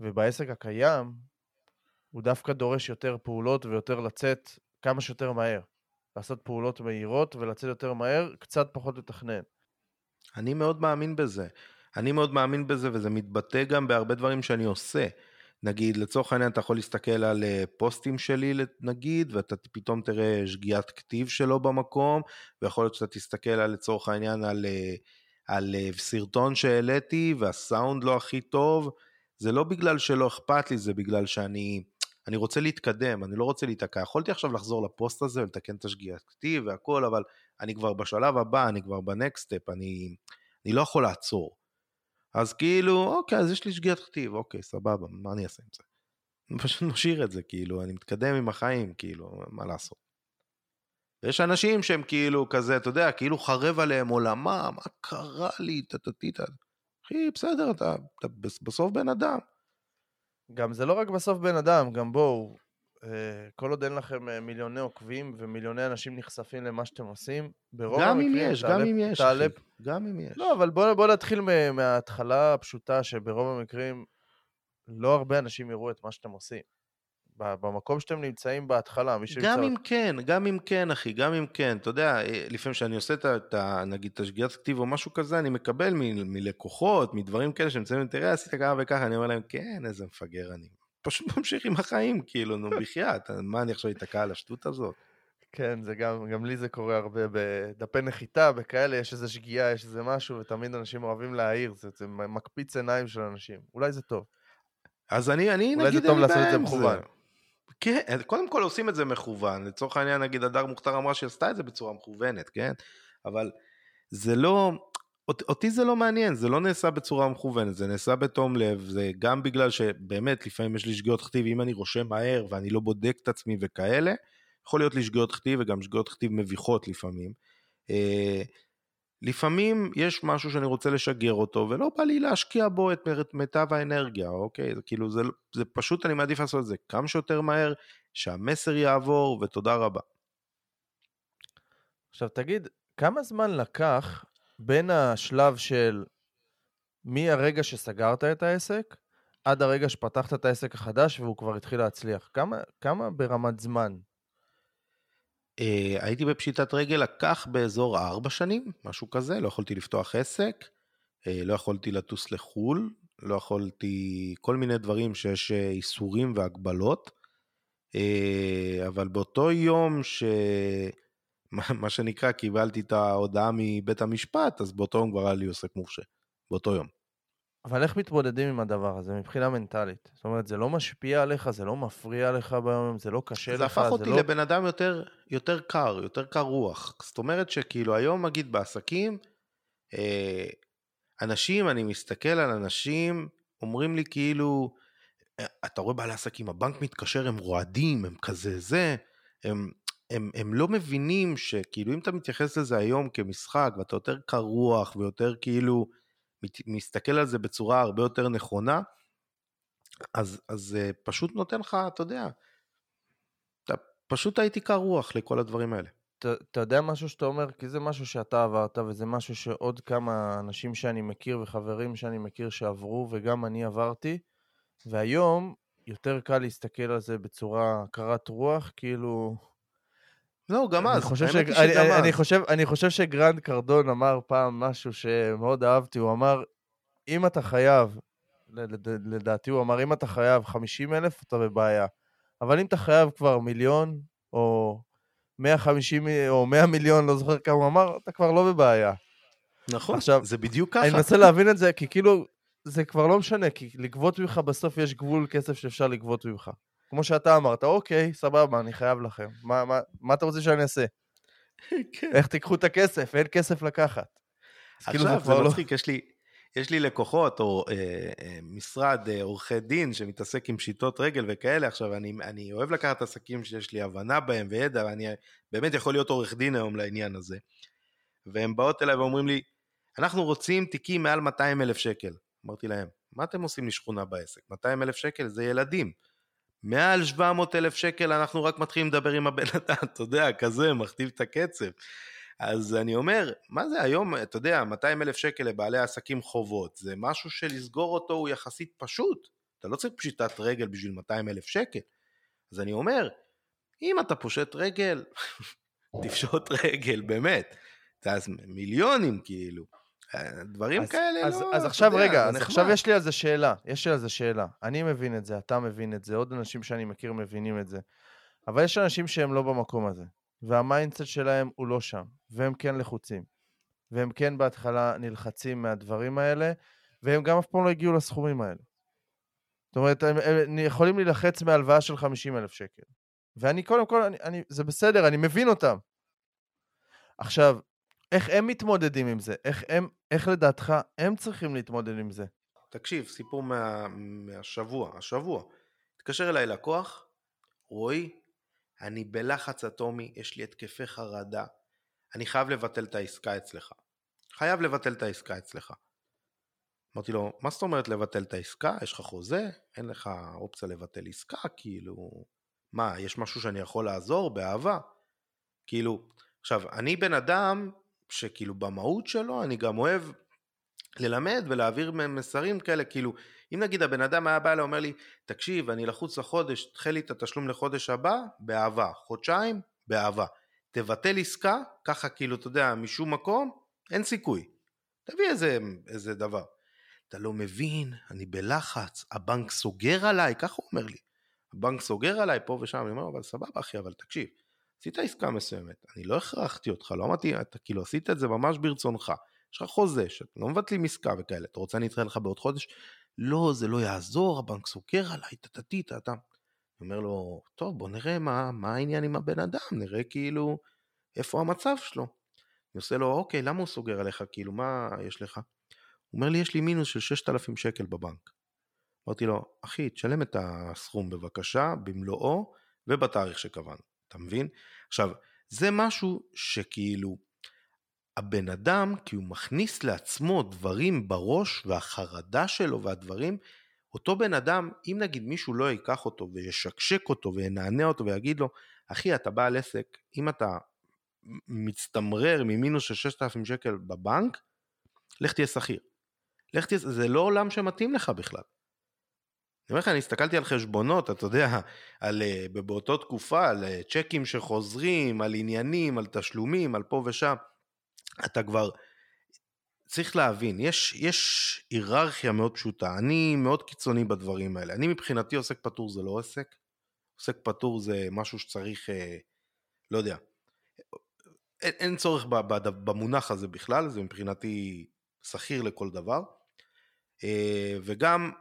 ובעסק הקיים הוא דווקא דורש יותר פעולות ויותר לצאת כמה שיותר מהר. לעשות פעולות מהירות ולצאת יותר מהר, קצת פחות לתכנן. אני מאוד מאמין בזה. אני מאוד מאמין בזה וזה מתבטא גם בהרבה דברים שאני עושה. נגיד, לצורך העניין אתה יכול להסתכל על אה, פוסטים שלי נגיד, ואתה פתאום תראה שגיאת כתיב שלו במקום, ויכול להיות שאתה תסתכל על לצורך העניין על, אה, על אה, סרטון שהעליתי והסאונד לא הכי טוב, זה לא בגלל שלא אכפת לי, זה בגלל שאני אני רוצה להתקדם, אני לא רוצה להיתקע. יכולתי עכשיו לחזור לפוסט הזה ולתקן את השגיאת כתיב והכל, אבל אני כבר בשלב הבא, אני כבר בנקסט סטפ, אני, אני לא יכול לעצור. אז כאילו, אוקיי, אז יש לי שגיאת כתיב, אוקיי, סבבה, מה אני אעשה עם זה? אני [LAUGHS] פשוט משאיר את זה, כאילו, אני מתקדם עם החיים, כאילו, מה לעשות. יש אנשים שהם כאילו כזה, אתה יודע, כאילו חרב עליהם עולמה, מה קרה לי, טטטטט. אחי, בסדר, אתה, אתה בסוף בן אדם. גם זה לא רק בסוף בן אדם, גם בואו, אה, כל עוד אין לכם אה, מיליוני עוקבים ומיליוני אנשים נחשפים למה שאתם עושים, ברוב גם המקרים... אם יש, תעלה, גם אם יש, תעלה... גם אם יש. לא, אבל בואו בוא נתחיל מההתחלה הפשוטה, שברוב המקרים לא הרבה אנשים יראו את מה שאתם עושים. במקום שאתם נמצאים בהתחלה, מי שנמצא... גם אם כן, גם אם כן, אחי, גם אם כן. אתה יודע, אה, לפעמים כשאני עושה את ה... נגיד את השגיאת כתיב או משהו כזה, אני מקבל מ, מלקוחות, מדברים כאלה שנמצאים, תראה, עשית ככה וככה, אני אומר להם, כן, איזה מפגר אני. פשוט [LAUGHS] ממשיך עם החיים, כאילו, נו, בחייאת, מה אני עכשיו אתקע על השטות הזאת? כן, זה גם, גם לי זה קורה הרבה בדפי נחיתה, בכאלה, יש איזה שגיאה, יש איזה משהו, ותמיד אנשים אוהבים להעיר, זה, זה מקפיץ עיניים של אנשים. אולי זה טוב. אז אני, אני אולי נגיד, אולי זה טוב לעשות את זה מכוון. כן, קודם כל עושים את זה מכוון. לצורך העניין, נגיד, הדר מוכתר אמרה שהיא עשתה את זה בצורה מכוונת, כן? אבל זה לא... אותי זה לא מעניין, זה לא נעשה בצורה מכוונת, זה נעשה בתום לב, זה גם בגלל שבאמת לפעמים יש לי שגיאות כתיב, אם אני רושם מהר ואני לא בודק את עצמי וכאלה, יכול להיות לי שגיאות כתיב וגם שגיאות כתיב מביכות לפעמים. לפעמים יש משהו שאני רוצה לשגר אותו ולא בא לי להשקיע בו את מיטב האנרגיה, אוקיי? זה כאילו, זה, זה פשוט, אני מעדיף לעשות את זה כמה שיותר מהר, שהמסר יעבור ותודה רבה. עכשיו תגיד, כמה זמן לקח בין השלב של מהרגע שסגרת את העסק עד הרגע שפתחת את העסק החדש והוא כבר התחיל להצליח? כמה, כמה ברמת זמן? Uh, הייתי בפשיטת רגל, לקח באזור ארבע שנים, משהו כזה, לא יכולתי לפתוח עסק, uh, לא יכולתי לטוס לחו"ל, לא יכולתי, כל מיני דברים שיש uh, איסורים והגבלות, uh, אבל באותו יום ש... מה שנקרא, קיבלתי את ההודעה מבית המשפט, אז באותו יום כבר היה לי עוסק מורשה, באותו יום. אבל איך מתמודדים עם הדבר הזה מבחינה מנטלית? זאת אומרת, זה לא משפיע עליך, זה לא מפריע לך ביום, זה לא קשה זה לך, זה הפך אותי לא... לבן אדם יותר, יותר קר, יותר קר רוח. זאת אומרת שכאילו היום, נגיד בעסקים, אה, אנשים, אני מסתכל על אנשים, אומרים לי כאילו, אה, אתה רואה בעלי עסקים, הבנק מתקשר, הם רועדים, הם כזה זה, הם, הם, הם לא מבינים שכאילו אם אתה מתייחס לזה היום כמשחק ואתה יותר קר רוח ויותר כאילו, מסתכל על זה בצורה הרבה יותר נכונה, אז, אז אה, פשוט נותן לך, אתה יודע, אתה פשוט הייתי קר רוח לכל הדברים האלה. אתה יודע משהו שאתה אומר? כי זה משהו שאתה עברת, וזה משהו שעוד כמה אנשים שאני מכיר וחברים שאני מכיר שעברו, וגם אני עברתי, והיום יותר קל להסתכל על זה בצורה קרת רוח, כאילו... לא, גם אז. אני חושב שגרנד קרדון אמר פעם משהו שמאוד אהבתי, הוא אמר, אם אתה חייב, לדעתי הוא אמר, אם אתה חייב 50 אלף, אתה בבעיה. אבל אם אתה חייב כבר מיליון, או 150 או 100 מיליון, לא זוכר כמה הוא אמר, אתה כבר לא בבעיה. נכון, עכשיו, זה בדיוק ככה. אני מנסה להבין את זה, כי כאילו, זה כבר לא משנה, כי לגבות ממך בסוף יש גבול כסף שאפשר לגבות ממך. כמו שאתה אמרת, אוקיי, סבבה, אני חייב לכם. מה, מה, מה אתה רוצה שאני אעשה? [LAUGHS] כן. איך תיקחו את הכסף? אין כסף לקחת. כאילו עכשיו, זה, לא- מצחיק. יש לי, יש לי לקוחות או אה, אה, משרד אה, עורכי דין שמתעסק עם פשיטות רגל וכאלה, עכשיו אני, אני אוהב לקחת עסקים שיש לי הבנה בהם וידע, ואני באמת יכול להיות עורך דין היום לעניין הזה. והם באות אליי ואומרים לי, אנחנו רוצים תיקים מעל 200 אלף שקל. אמרתי להם, מה אתם עושים לי שכונה בעסק? 200 אלף שקל זה ילדים. מעל 700 אלף שקל אנחנו רק מתחילים לדבר עם הבן אדם, אתה יודע, כזה, מכתיב את הקצב. אז אני אומר, מה זה היום, אתה יודע, 200 אלף שקל לבעלי עסקים חובות, זה משהו שלסגור אותו הוא יחסית פשוט. אתה לא צריך פשיטת רגל בשביל 200 אלף שקל. אז אני אומר, אם אתה פושט רגל, [LAUGHS] תפשוט רגל, באמת. אז מיליונים כאילו. דברים אז, כאלה אז, לא, אז עכשיו יודע, רגע, אני, עכשיו יש לי על זה שאלה, יש לי על זה שאלה. אני מבין את זה, אתה מבין את זה, עוד אנשים שאני מכיר מבינים את זה. אבל יש אנשים שהם לא במקום הזה, וה mindset שלהם הוא לא שם, והם כן לחוצים. והם כן בהתחלה נלחצים מהדברים האלה, והם גם אף פעם לא הגיעו לסכומים האלה. זאת אומרת, הם, הם יכולים להילחץ מהלוואה של 50 אלף שקל. ואני קודם כל, אני, אני, זה בסדר, אני מבין אותם. עכשיו, איך הם מתמודדים עם זה? איך, הם, איך לדעתך הם צריכים להתמודד עם זה? תקשיב, סיפור מה, מהשבוע, השבוע. התקשר אליי לקוח, רועי, אני בלחץ אטומי, יש לי התקפי חרדה, אני חייב לבטל את העסקה אצלך. חייב לבטל את העסקה אצלך. אמרתי לו, מה זאת אומרת לבטל את העסקה? יש לך חוזה? אין לך אופציה לבטל עסקה? כאילו, מה, יש משהו שאני יכול לעזור? באהבה? כאילו, עכשיו, אני בן אדם שכאילו במהות שלו אני גם אוהב ללמד ולהעביר מסרים כאלה, כאילו, אם נגיד הבן אדם היה בא אליי ואומר לי, תקשיב, אני לחוץ לחודש, תדחה לי את התשלום לחודש הבא, באהבה, חודשיים, באהבה. תבטל עסקה, ככה כאילו, אתה יודע, משום מקום, אין סיכוי. תביא איזה, איזה דבר. אתה לא מבין, אני בלחץ, הבנק סוגר עליי, ככה הוא אומר לי. הבנק סוגר עליי פה ושם, אני אומר, אבל סבבה אחי, אבל תקשיב, עשית עסקה מסוימת, אני לא הכרחתי אותך, לא אמרתי, אתה כאילו עשית את זה ממש ברצונך, יש לך חוזה, שאתם לא מבטלים עסקה וכאלה, אתה רוצה אני אתחיל לך בעוד חודש? לא, זה לא יעזור, הבנק סוגר עליי, טטטי, טטטה. אני אומר לו, טוב, בוא נראה מה, מה העניין עם הבן אדם, נראה כאילו איפה המצב שלו. אני עושה לו, אוקיי, למה הוא סוגר עליך, כאילו, מה יש לך? הוא אומר לי, יש לי מינוס של 6,000 שקל בבנק. אמרתי לו, אחי, תשלם את הסכום בבקשה, במלואו ובתאריך שקבענו. אתה מבין? עכשיו, זה משהו שכאילו, הבן אדם, כי הוא מכניס לעצמו דברים בראש והחרדה שלו והדברים, אותו בן אדם, אם נגיד מישהו לא ייקח אותו וישקשק אותו וינענע אותו ויגיד לו, אחי, אתה בעל עסק, אם אתה מצטמרר ממינוס של 6,000 שקל בבנק, לך תהיה שכיר. לך תהיה, זה לא עולם שמתאים לך בכלל. אני אומר לך, אני הסתכלתי על חשבונות, אתה יודע, על, אה, באותו תקופה, על אה, צ'קים שחוזרים, על עניינים, על תשלומים, על פה ושם. אתה כבר צריך להבין, יש, יש היררכיה מאוד פשוטה, אני מאוד קיצוני בדברים האלה. אני מבחינתי עוסק פטור זה לא עסק, עוסק פטור זה משהו שצריך, אה, לא יודע, אין, אין צורך במונח הזה בכלל, זה מבחינתי שכיר לכל דבר. וגם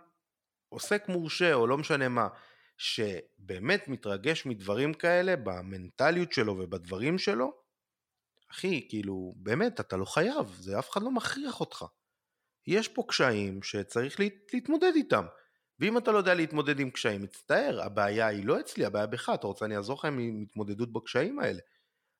עוסק מורשה או לא משנה מה, שבאמת מתרגש מדברים כאלה במנטליות שלו ובדברים שלו, אחי, כאילו, באמת, אתה לא חייב, זה אף אחד לא מכריח אותך. יש פה קשיים שצריך להת, להתמודד איתם. ואם אתה לא יודע להתמודד עם קשיים, מצטער, הבעיה היא לא אצלי, הבעיה בך, אתה רוצה אני אעזור לך עם התמודדות בקשיים האלה.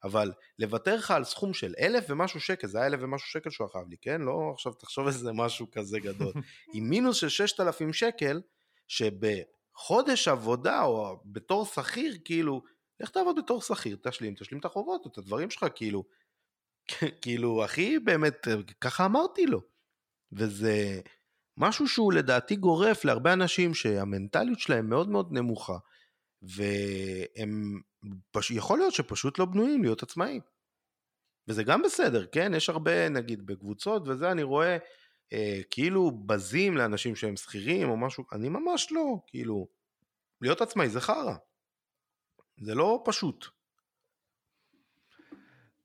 אבל לוותר לך על סכום של אלף ומשהו שקל, זה היה אלף ומשהו שקל שהוא חייב לי, כן? לא עכשיו תחשוב איזה משהו כזה גדול. [LAUGHS] עם מינוס של ששת אלפים שקל, שבחודש עבודה או בתור שכיר, כאילו, לך תעבוד בתור שכיר, תשלים, תשלים את החובות, את הדברים שלך, כאילו, כאילו, הכי באמת, ככה אמרתי לו. וזה משהו שהוא לדעתי גורף להרבה אנשים שהמנטליות שלהם מאוד מאוד נמוכה, והם, פש... יכול להיות שפשוט לא בנויים להיות עצמאים. וזה גם בסדר, כן? יש הרבה, נגיד, בקבוצות וזה, אני רואה אה, כאילו בזים לאנשים שהם שכירים או משהו, אני ממש לא, כאילו, להיות עצמאי זה חרא. זה לא פשוט.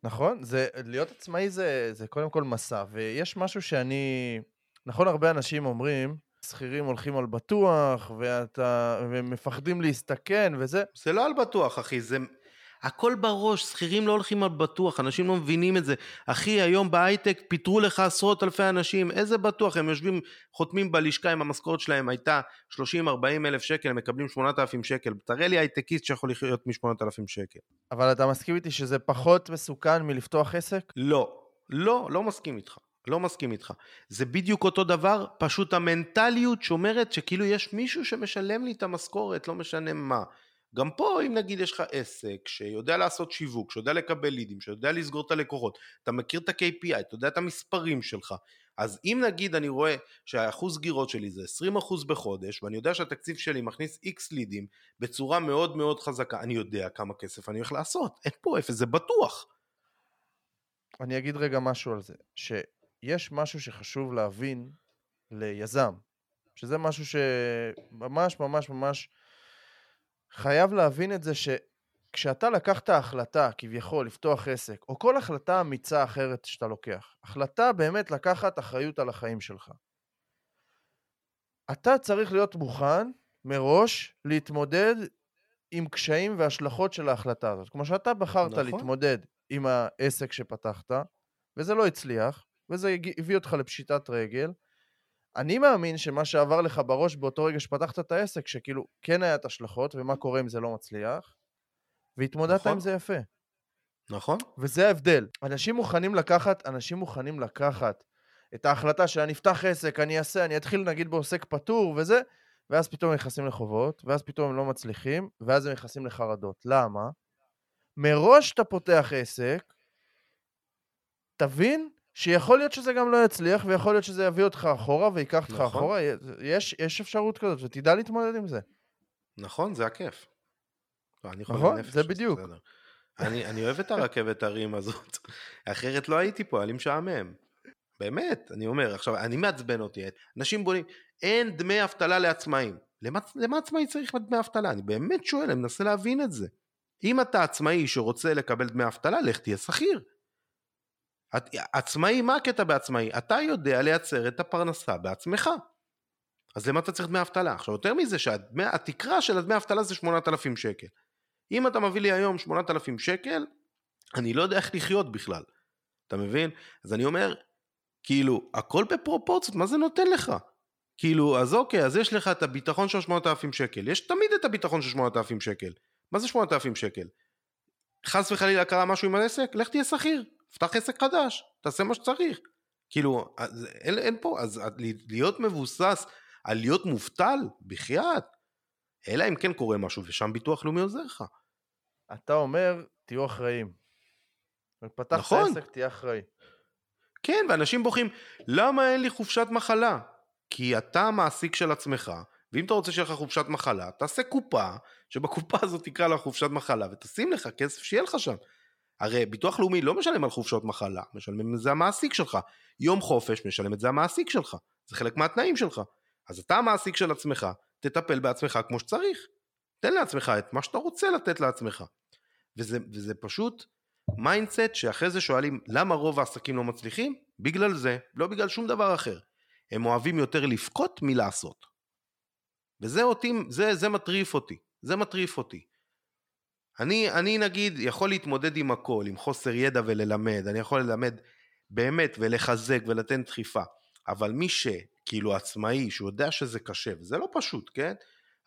נכון, זה, להיות עצמאי זה, זה קודם כל מסע, ויש משהו שאני, נכון, הרבה אנשים אומרים, שכירים הולכים על בטוח, ואתה, והם מפחדים להסתכן וזה. זה לא על בטוח, אחי, זה... הכל בראש, שכירים לא הולכים על בטוח, אנשים לא מבינים את זה. אחי, היום בהייטק פיטרו לך עשרות אלפי אנשים, איזה בטוח? הם יושבים, חותמים בלשכה עם המשכורת שלהם הייתה 30-40 אלף שקל, הם מקבלים 8,000 שקל. תראה לי הייטקיסט שיכול לחיות מ-8,000 שקל. אבל אתה מסכים איתי שזה פחות מסוכן מלפתוח עסק? לא, לא, לא מסכים איתך. לא מסכים איתך. זה בדיוק אותו דבר, פשוט המנטליות שומרת שכאילו יש מישהו שמשלם לי את המשכורת, לא משנה מה. גם פה אם נגיד יש לך עסק שיודע לעשות שיווק, שיודע לקבל לידים, שיודע לסגור את הלקוחות, אתה מכיר את ה-KPI, אתה יודע את המספרים שלך, אז אם נגיד אני רואה שהאחוז סגירות שלי זה 20% בחודש ואני יודע שהתקציב שלי מכניס X לידים בצורה מאוד מאוד חזקה, אני יודע כמה כסף אני הולך לעשות, אין פה אפס, זה בטוח. אני אגיד רגע משהו על זה, שיש משהו שחשוב להבין ליזם, שזה משהו שממש ממש ממש חייב להבין את זה שכשאתה לקחת החלטה כביכול לפתוח עסק, או כל החלטה אמיצה אחרת שאתה לוקח, החלטה באמת לקחת אחריות על החיים שלך, אתה צריך להיות מוכן מראש להתמודד עם קשיים והשלכות של ההחלטה הזאת. כמו שאתה בחרת נכון. להתמודד עם העסק שפתחת, וזה לא הצליח, וזה הביא אותך לפשיטת רגל, אני מאמין שמה שעבר לך בראש באותו רגע שפתחת את העסק, שכאילו כן היה את השלכות, ומה קורה אם זה לא מצליח, והתמודדת נכון. עם זה יפה. נכון. וזה ההבדל. אנשים מוכנים לקחת, אנשים מוכנים לקחת את ההחלטה שאני אפתח עסק, אני אעשה, אני אתחיל נגיד בעוסק פטור וזה, ואז פתאום הם נכנסים לחובות, ואז פתאום הם לא מצליחים, ואז הם נכנסים לחרדות. למה? מראש אתה פותח עסק, תבין שיכול להיות שזה גם לא יצליח, ויכול להיות שזה יביא אותך אחורה ויקח אותך נכון. אחורה, יש, יש אפשרות כזאת, ותדע להתמודד עם זה. נכון, זה הכיף. לא, נכון, זה בדיוק. אני, אני אוהב את הרכבת הרים הזאת, [LAUGHS] אחרת לא הייתי פה, היה לי משעמם. באמת, אני אומר, עכשיו, אני מעצבן אותי, אנשים בונים, אין דמי אבטלה לעצמאים. למה, למה עצמאי צריך דמי אבטלה? אני באמת שואל, אני מנסה להבין את זה. אם אתה עצמאי שרוצה לקבל דמי אבטלה, לך תהיה שכיר. עצמאי, מה הקטע בעצמאי? אתה יודע לייצר את הפרנסה בעצמך. אז למה אתה צריך דמי אבטלה? עכשיו יותר מזה שהתקרה של הדמי אבטלה זה 8,000 שקל. אם אתה מביא לי היום 8,000 שקל, אני לא יודע איך לחיות בכלל. אתה מבין? אז אני אומר, כאילו, הכל בפרופורציות, מה זה נותן לך? כאילו, אז אוקיי, אז יש לך את הביטחון של 8,000 שקל. יש תמיד את הביטחון של 8,000 שקל. מה זה 8,000 שקל? חס וחלילה קרה משהו עם העסק? לך תהיה שכיר. פתח עסק חדש, תעשה מה שצריך. כאילו, אין, אין פה, אז להיות מבוסס על להיות מובטל, בחייאת. אלא אם כן קורה משהו, ושם ביטוח לאומי עוזר לך. אתה אומר, תהיו אחראים. פתח נכון. עסק, תהיה אחראי. כן, ואנשים בוכים, למה אין לי חופשת מחלה? כי אתה המעסיק של עצמך, ואם אתה רוצה שיהיה לך חופשת מחלה, תעשה קופה, שבקופה הזאת תקרא לה חופשת מחלה, ותשים לך כסף שיהיה לך שם. הרי ביטוח לאומי לא משלם על חופשות מחלה, משלם את זה המעסיק שלך. יום חופש משלם את זה המעסיק שלך. זה חלק מהתנאים שלך. אז אתה המעסיק של עצמך, תטפל בעצמך כמו שצריך. תן לעצמך את מה שאתה רוצה לתת לעצמך. וזה, וזה פשוט mindset שאחרי זה שואלים למה רוב העסקים לא מצליחים? בגלל זה, לא בגלל שום דבר אחר. הם אוהבים יותר לבכות מלעשות. וזה אותי, זה, זה מטריף אותי. זה מטריף אותי. אני, אני נגיד יכול להתמודד עם הכל, עם חוסר ידע וללמד, אני יכול ללמד באמת ולחזק ולתן דחיפה, אבל מי שכאילו עצמאי, שהוא יודע שזה קשה, וזה לא פשוט, כן?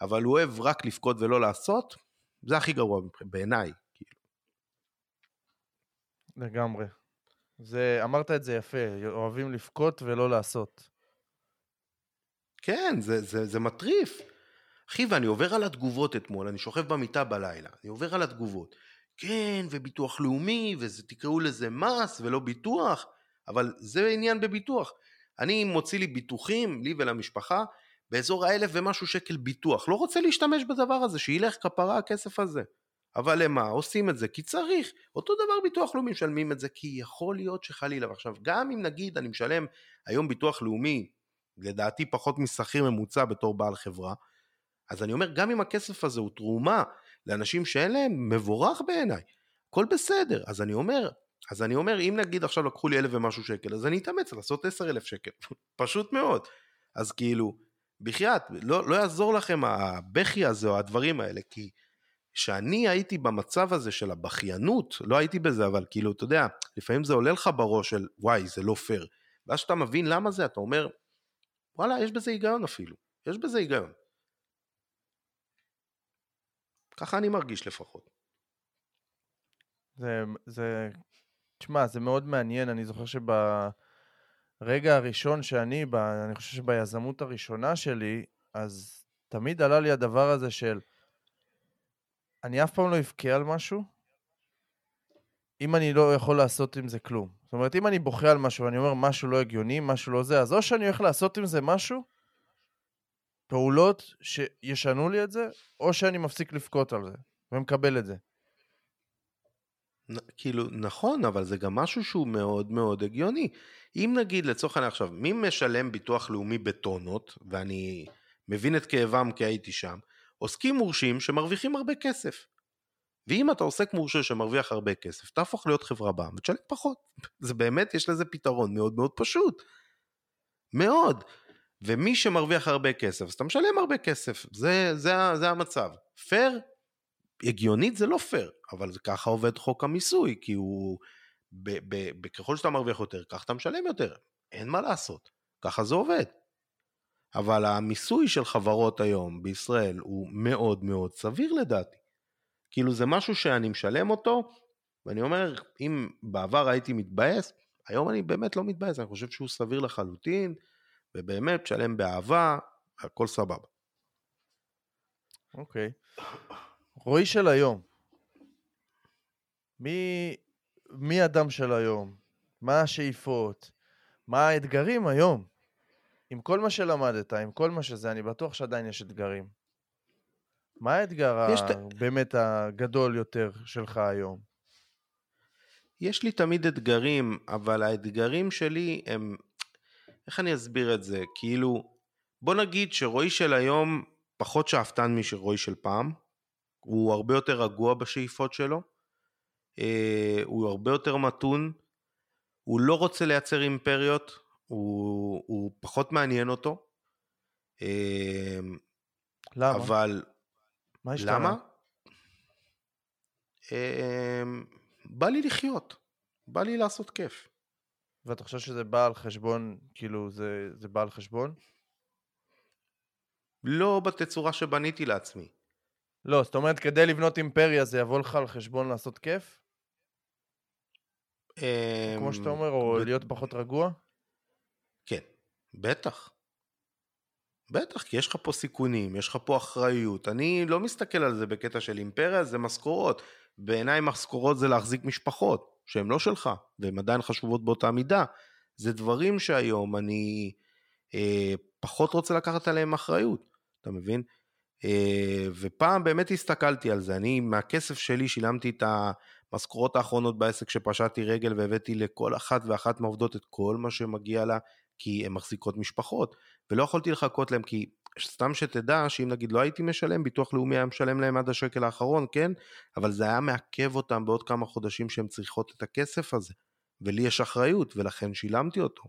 אבל הוא אוהב רק לבכות ולא לעשות, זה הכי גרוע בעיניי. כאילו. לגמרי. זה, אמרת את זה יפה, אוהבים לבכות ולא לעשות. כן, זה, זה, זה מטריף. אחי, ואני עובר על התגובות אתמול, אני שוכב במיטה בלילה, אני עובר על התגובות. כן, וביטוח לאומי, ותקראו לזה מס ולא ביטוח, אבל זה עניין בביטוח. אני מוציא לי ביטוחים, לי ולמשפחה, באזור האלף ומשהו שקל ביטוח, לא רוצה להשתמש בדבר הזה, שילך כפרה הכסף הזה. אבל למה? עושים את זה כי צריך. אותו דבר ביטוח לאומי משלמים את זה, כי יכול להיות שחלילה. ועכשיו, גם אם נגיד אני משלם היום ביטוח לאומי, לדעתי פחות משכיר ממוצע בתור בעל חברה, אז אני אומר, גם אם הכסף הזה הוא תרומה לאנשים שאין להם, מבורך בעיניי. הכל בסדר. אז אני אומר, אז אני אומר, אם נגיד עכשיו לקחו לי אלף ומשהו שקל, אז אני אתאמץ לעשות עשר אלף שקל. [LAUGHS] פשוט מאוד. אז כאילו, בחייאת, לא, לא יעזור לכם הבכי הזה או הדברים האלה, כי כשאני הייתי במצב הזה של הבכיינות, לא הייתי בזה, אבל כאילו, אתה יודע, לפעמים זה עולה לך בראש של, וואי, זה לא פייר. ואז כשאתה מבין למה זה, אתה אומר, וואלה, יש בזה היגיון אפילו. יש בזה היגיון. ככה אני מרגיש לפחות. זה, זה, תשמע, זה מאוד מעניין, אני זוכר שברגע הראשון שאני, ב, אני חושב שביזמות הראשונה שלי, אז תמיד עלה לי הדבר הזה של, אני אף פעם לא אבכה על משהו, אם אני לא יכול לעשות עם זה כלום. זאת אומרת, אם אני בוכה על משהו ואני אומר משהו לא הגיוני, משהו לא זה, אז או שאני הולך לעשות עם זה משהו, פעולות שישנו לי את זה, או שאני מפסיק לבכות על זה, ומקבל את זה. כאילו, נכון, אבל זה גם משהו שהוא מאוד מאוד הגיוני. אם נגיד, לצורך העניין עכשיו, מי משלם ביטוח לאומי בטונות, ואני מבין את כאבם כי הייתי שם, עוסקים מורשים שמרוויחים הרבה כסף. ואם אתה עוסק מורשה שמרוויח הרבה כסף, תהפוך להיות חברה בעם ותשלם פחות. [LAUGHS] זה באמת, יש לזה פתרון מאוד מאוד פשוט. מאוד. ומי שמרוויח הרבה כסף, אז אתה משלם הרבה כסף, זה, זה, זה המצב. פייר? הגיונית זה לא פייר, אבל ככה עובד חוק המיסוי, כי הוא, ב, ב, ב, ככל שאתה מרוויח יותר, כך אתה משלם יותר, אין מה לעשות, ככה זה עובד. אבל המיסוי של חברות היום בישראל הוא מאוד מאוד סביר לדעתי. כאילו זה משהו שאני משלם אותו, ואני אומר, אם בעבר הייתי מתבאס, היום אני באמת לא מתבאס, אני חושב שהוא סביר לחלוטין, ובאמת, תשלם באהבה, הכל סבבה. אוקיי. Okay. רועי של היום, מי, מי אדם של היום? מה השאיפות? מה האתגרים היום? עם כל מה שלמדת, עם כל מה שזה, אני בטוח שעדיין יש אתגרים. מה האתגר יש... ה... באמת הגדול יותר שלך היום? יש לי תמיד אתגרים, אבל האתגרים שלי הם... איך אני אסביר את זה? כאילו, בוא נגיד שרועי של היום פחות שאפתן משרועי של פעם. הוא הרבה יותר רגוע בשאיפות שלו. אה, הוא הרבה יותר מתון. הוא לא רוצה לייצר אימפריות, הוא, הוא פחות מעניין אותו. אה, למה? אבל... מה השתנה? למה? אמ, בא לי לחיות, בא לי לעשות כיף. ואתה חושב שזה בא על חשבון, כאילו זה, זה בא על חשבון? לא בתצורה שבניתי לעצמי. לא, זאת אומרת, כדי לבנות אימפריה זה יבוא לך על חשבון לעשות כיף? כמו שאתה אמ, אומר, או להיות פחות רגוע? כן, בטח. בטח, כי יש לך פה סיכונים, יש לך פה אחריות. אני לא מסתכל על זה בקטע של אימפריה, זה משכורות. בעיניי משכורות זה להחזיק משפחות, שהן לא שלך, והן עדיין חשובות באותה מידה. זה דברים שהיום אני אה, פחות רוצה לקחת עליהם אחריות, אתה מבין? אה, ופעם באמת הסתכלתי על זה, אני מהכסף שלי שילמתי את המשכורות האחרונות בעסק שפשטתי רגל והבאתי לכל אחת ואחת מהעובדות את כל מה שמגיע לה, כי הן מחזיקות משפחות, ולא יכולתי לחכות להם, כי סתם שתדע שאם נגיד לא הייתי משלם, ביטוח לאומי היה משלם להם עד השקל האחרון, כן? אבל זה היה מעכב אותם בעוד כמה חודשים שהן צריכות את הכסף הזה, ולי יש אחריות, ולכן שילמתי אותו.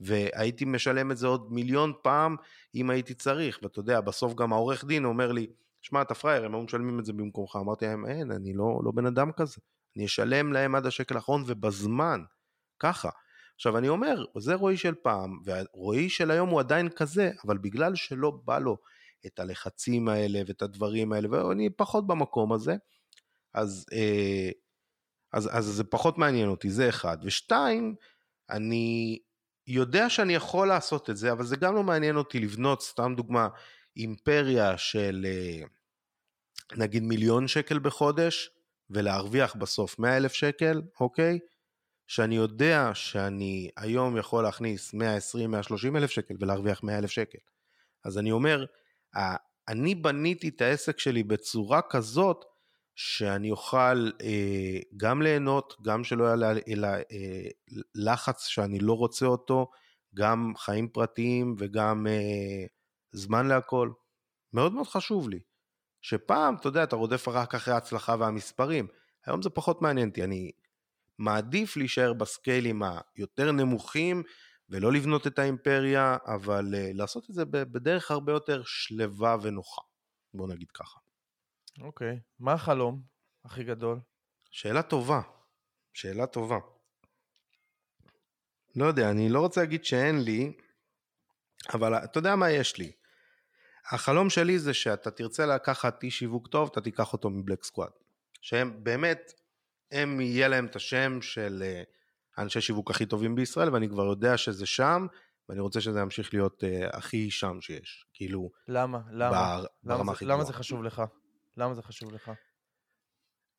והייתי משלם את זה עוד מיליון פעם אם הייתי צריך, ואתה יודע, בסוף גם העורך דין אומר לי, שמע, אתה פראייר, הם היו משלמים את זה במקומך. אמרתי להם, אין, אני לא, לא בן אדם כזה. אני אשלם להם עד השקל האחרון ובזמן, ככה. עכשיו אני אומר, זה רועי של פעם, ורועי של היום הוא עדיין כזה, אבל בגלל שלא בא לו את הלחצים האלה ואת הדברים האלה, ואני פחות במקום הזה, אז, אה, אז, אז זה פחות מעניין אותי, זה אחד. ושתיים, אני יודע שאני יכול לעשות את זה, אבל זה גם לא מעניין אותי לבנות, סתם דוגמה, אימפריה של אה, נגיד מיליון שקל בחודש, ולהרוויח בסוף 100 אלף שקל, אוקיי? שאני יודע שאני היום יכול להכניס 120-130 אלף שקל ולהרוויח 100 אלף שקל. אז אני אומר, אני בניתי את העסק שלי בצורה כזאת, שאני אוכל אה, גם ליהנות, גם שלא יהיה אלא אה, לחץ שאני לא רוצה אותו, גם חיים פרטיים וגם אה, זמן להכל. מאוד מאוד חשוב לי. שפעם, אתה יודע, אתה רודף רק אחרי ההצלחה והמספרים. היום זה פחות מעניין אותי, אני מעדיף להישאר בסקיילים היותר נמוכים ולא לבנות את האימפריה, אבל uh, לעשות את זה בדרך הרבה יותר שלווה ונוחה. בוא נגיד ככה. אוקיי, okay. מה החלום הכי גדול? שאלה טובה, שאלה טובה. לא יודע, אני לא רוצה להגיד שאין לי, אבל אתה יודע מה יש לי. החלום שלי זה שאתה תרצה לקחת איש שיווק טוב, אתה תיקח אותו מבלק סקוואד. שהם באמת, הם יהיה להם את השם של אה, אנשי שיווק הכי טובים בישראל, ואני כבר יודע שזה שם, ואני רוצה שזה ימשיך להיות uh, הכי שם שיש. כאילו... למה? למה? בר, למה, זה, למה זה חשוב לך? למה זה חשוב לך?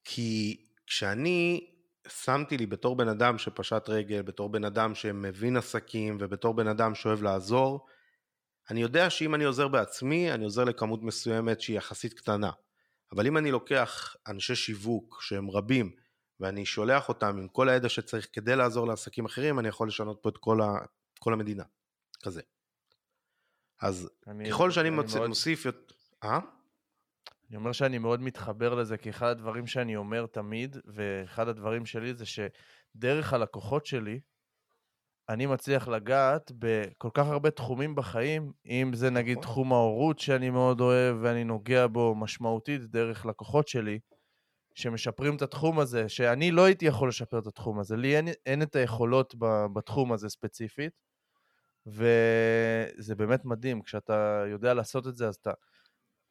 כי כשאני שמתי לי בתור בן אדם שפשט רגל, בתור בן אדם שמבין עסקים, ובתור בן אדם שאוהב לעזור, אני יודע שאם אני עוזר בעצמי, אני עוזר לכמות מסוימת שהיא יחסית קטנה. אבל אם אני לוקח אנשי שיווק שהם רבים, ואני שולח אותם עם כל הידע שצריך כדי לעזור לעסקים אחרים, אני יכול לשנות פה את כל, ה, כל המדינה. כזה. אז אני, ככל שאני אני מוצ... מאוד... מוסיף... אה? אני אומר שאני מאוד מתחבר לזה, כי אחד הדברים שאני אומר תמיד, ואחד הדברים שלי זה שדרך הלקוחות שלי, אני מצליח לגעת בכל כך הרבה תחומים בחיים, אם זה נגיד נכון. תחום ההורות שאני מאוד אוהב ואני נוגע בו משמעותית דרך לקוחות שלי, שמשפרים את התחום הזה, שאני לא הייתי יכול לשפר את התחום הזה, לי אין, אין את היכולות בתחום הזה ספציפית, וזה באמת מדהים, כשאתה יודע לעשות את זה, אז אתה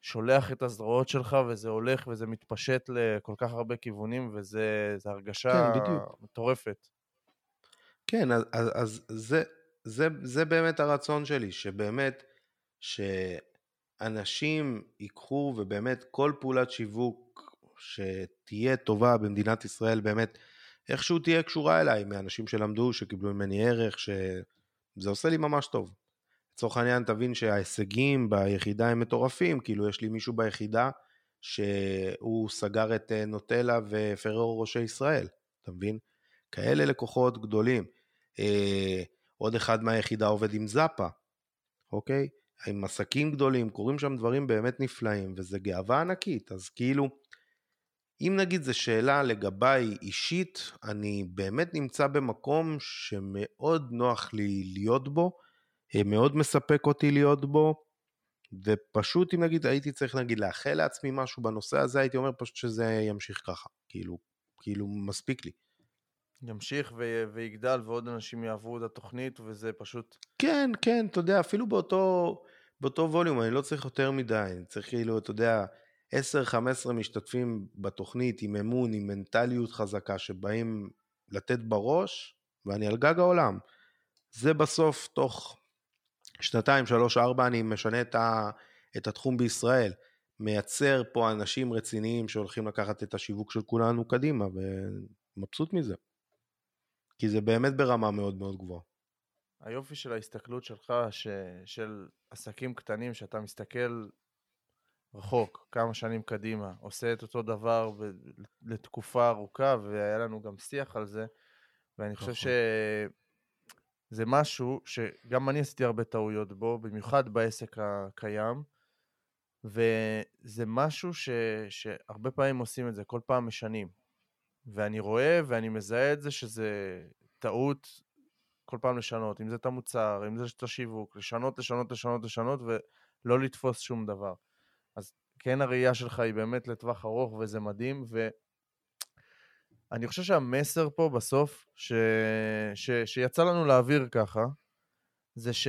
שולח את הזרועות שלך וזה הולך וזה מתפשט לכל כך הרבה כיוונים, וזה הרגשה כן, מטורפת. כן, אז, אז, אז זה, זה, זה באמת הרצון שלי, שבאמת, שאנשים ייקחו ובאמת כל פעולת שיווק שתהיה טובה במדינת ישראל, באמת, איכשהו תהיה קשורה אליי, מאנשים שלמדו, שקיבלו ממני ערך, שזה עושה לי ממש טוב. לצורך העניין, תבין שההישגים ביחידה הם מטורפים, כאילו יש לי מישהו ביחידה שהוא סגר את אה, נוטלה ופררו ראשי ישראל, אתה מבין? כאלה לקוחות גדולים. אה, עוד אחד מהיחידה עובד עם זאפה, אוקיי? עם עסקים גדולים, קורים שם דברים באמת נפלאים, וזה גאווה ענקית, אז כאילו, אם נגיד זו שאלה לגביי אישית, אני באמת נמצא במקום שמאוד נוח לי להיות בו, אה, מאוד מספק אותי להיות בו, ופשוט אם נגיד הייתי צריך נגיד לאחל לעצמי משהו בנושא הזה, הייתי אומר פשוט שזה ימשיך ככה, כאילו, כאילו מספיק לי. ימשיך ו- ויגדל ועוד אנשים יעברו את התוכנית וזה פשוט... כן, כן, אתה יודע, אפילו באותו, באותו ווליום, אני לא צריך יותר מדי, אני צריך כאילו, אתה יודע, 10-15 משתתפים בתוכנית עם אמון, עם מנטליות חזקה, שבאים לתת בראש, ואני על גג העולם. זה בסוף, תוך שנתיים, שלוש, ארבע, אני משנה את, ה, את התחום בישראל. מייצר פה אנשים רציניים שהולכים לקחת את השיווק של כולנו קדימה, ומבסוט מזה. כי זה באמת ברמה מאוד מאוד גבוהה. היופי של ההסתכלות שלך, ש... של עסקים קטנים, שאתה מסתכל רחוק, כמה שנים קדימה, עושה את אותו דבר ב... לתקופה ארוכה, והיה לנו גם שיח על זה, ואני חושב נכון. שזה משהו שגם אני עשיתי הרבה טעויות בו, במיוחד בעסק הקיים, וזה משהו ש... שהרבה פעמים עושים את זה, כל פעם משנים. ואני רואה ואני מזהה את זה שזה טעות כל פעם לשנות, אם זה את המוצר, אם זה את השיווק, לשנות, לשנות, לשנות, לשנות, ולא לתפוס שום דבר. כן הראייה שלך היא באמת לטווח ארוך וזה מדהים, ואני חושב שהמסר פה בסוף, ש... ש... שיצא לנו להעביר ככה, זה ש...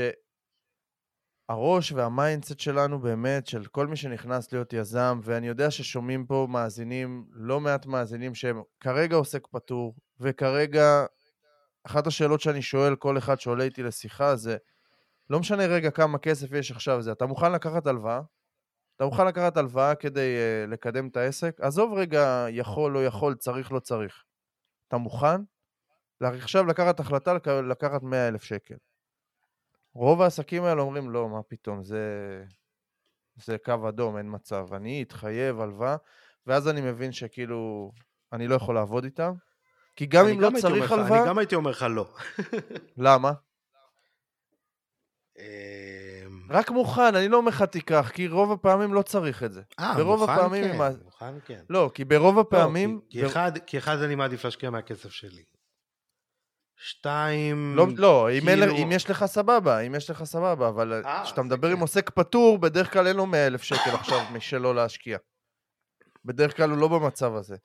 הראש וה mindset שלנו באמת, של כל מי שנכנס להיות יזם, ואני יודע ששומעים פה מאזינים, לא מעט מאזינים שהם כרגע עוסק פטור, וכרגע, אחת השאלות שאני שואל כל אחד שעולה איתי לשיחה זה, לא משנה רגע כמה כסף יש עכשיו זה, אתה מוכן לקחת הלוואה? אתה מוכן לקחת הלוואה כדי uh, לקדם את העסק? עזוב רגע יכול, לא יכול, צריך, לא צריך. אתה מוכן? עכשיו לקחת החלטה לקחת 100 אלף שקל. רוב העסקים האלה אומרים, לא, מה פתאום, זה, זה קו אדום, אין מצב. אני אתחייב, הלוואה, ואז אני מבין שכאילו, אני לא יכול לעבוד איתם. כי גם אם לא הייתי צריך הלוואה... אני גם הייתי אומר לך לא. למה? רק מוכן, אני לא אומר לך תיקח, כי רוב הפעמים לא צריך את זה. אה, מוכן כן, עם מוכן כן. לא, כי ברוב לא, הפעמים... כי- כי אחד- כי אחד אני מעדיף להשקיע מהכסף שלי. שתיים... לא, לא אם, אין, כאילו- אם יש לך סבבה, אם יש לך סבבה, אבל אה, כשאתה מדבר עם כן. עוסק פטור, בדרך כלל אין לו 100 אלף שקל עכשיו משלו להשקיע. בדרך כלל הוא לא במצב הזה.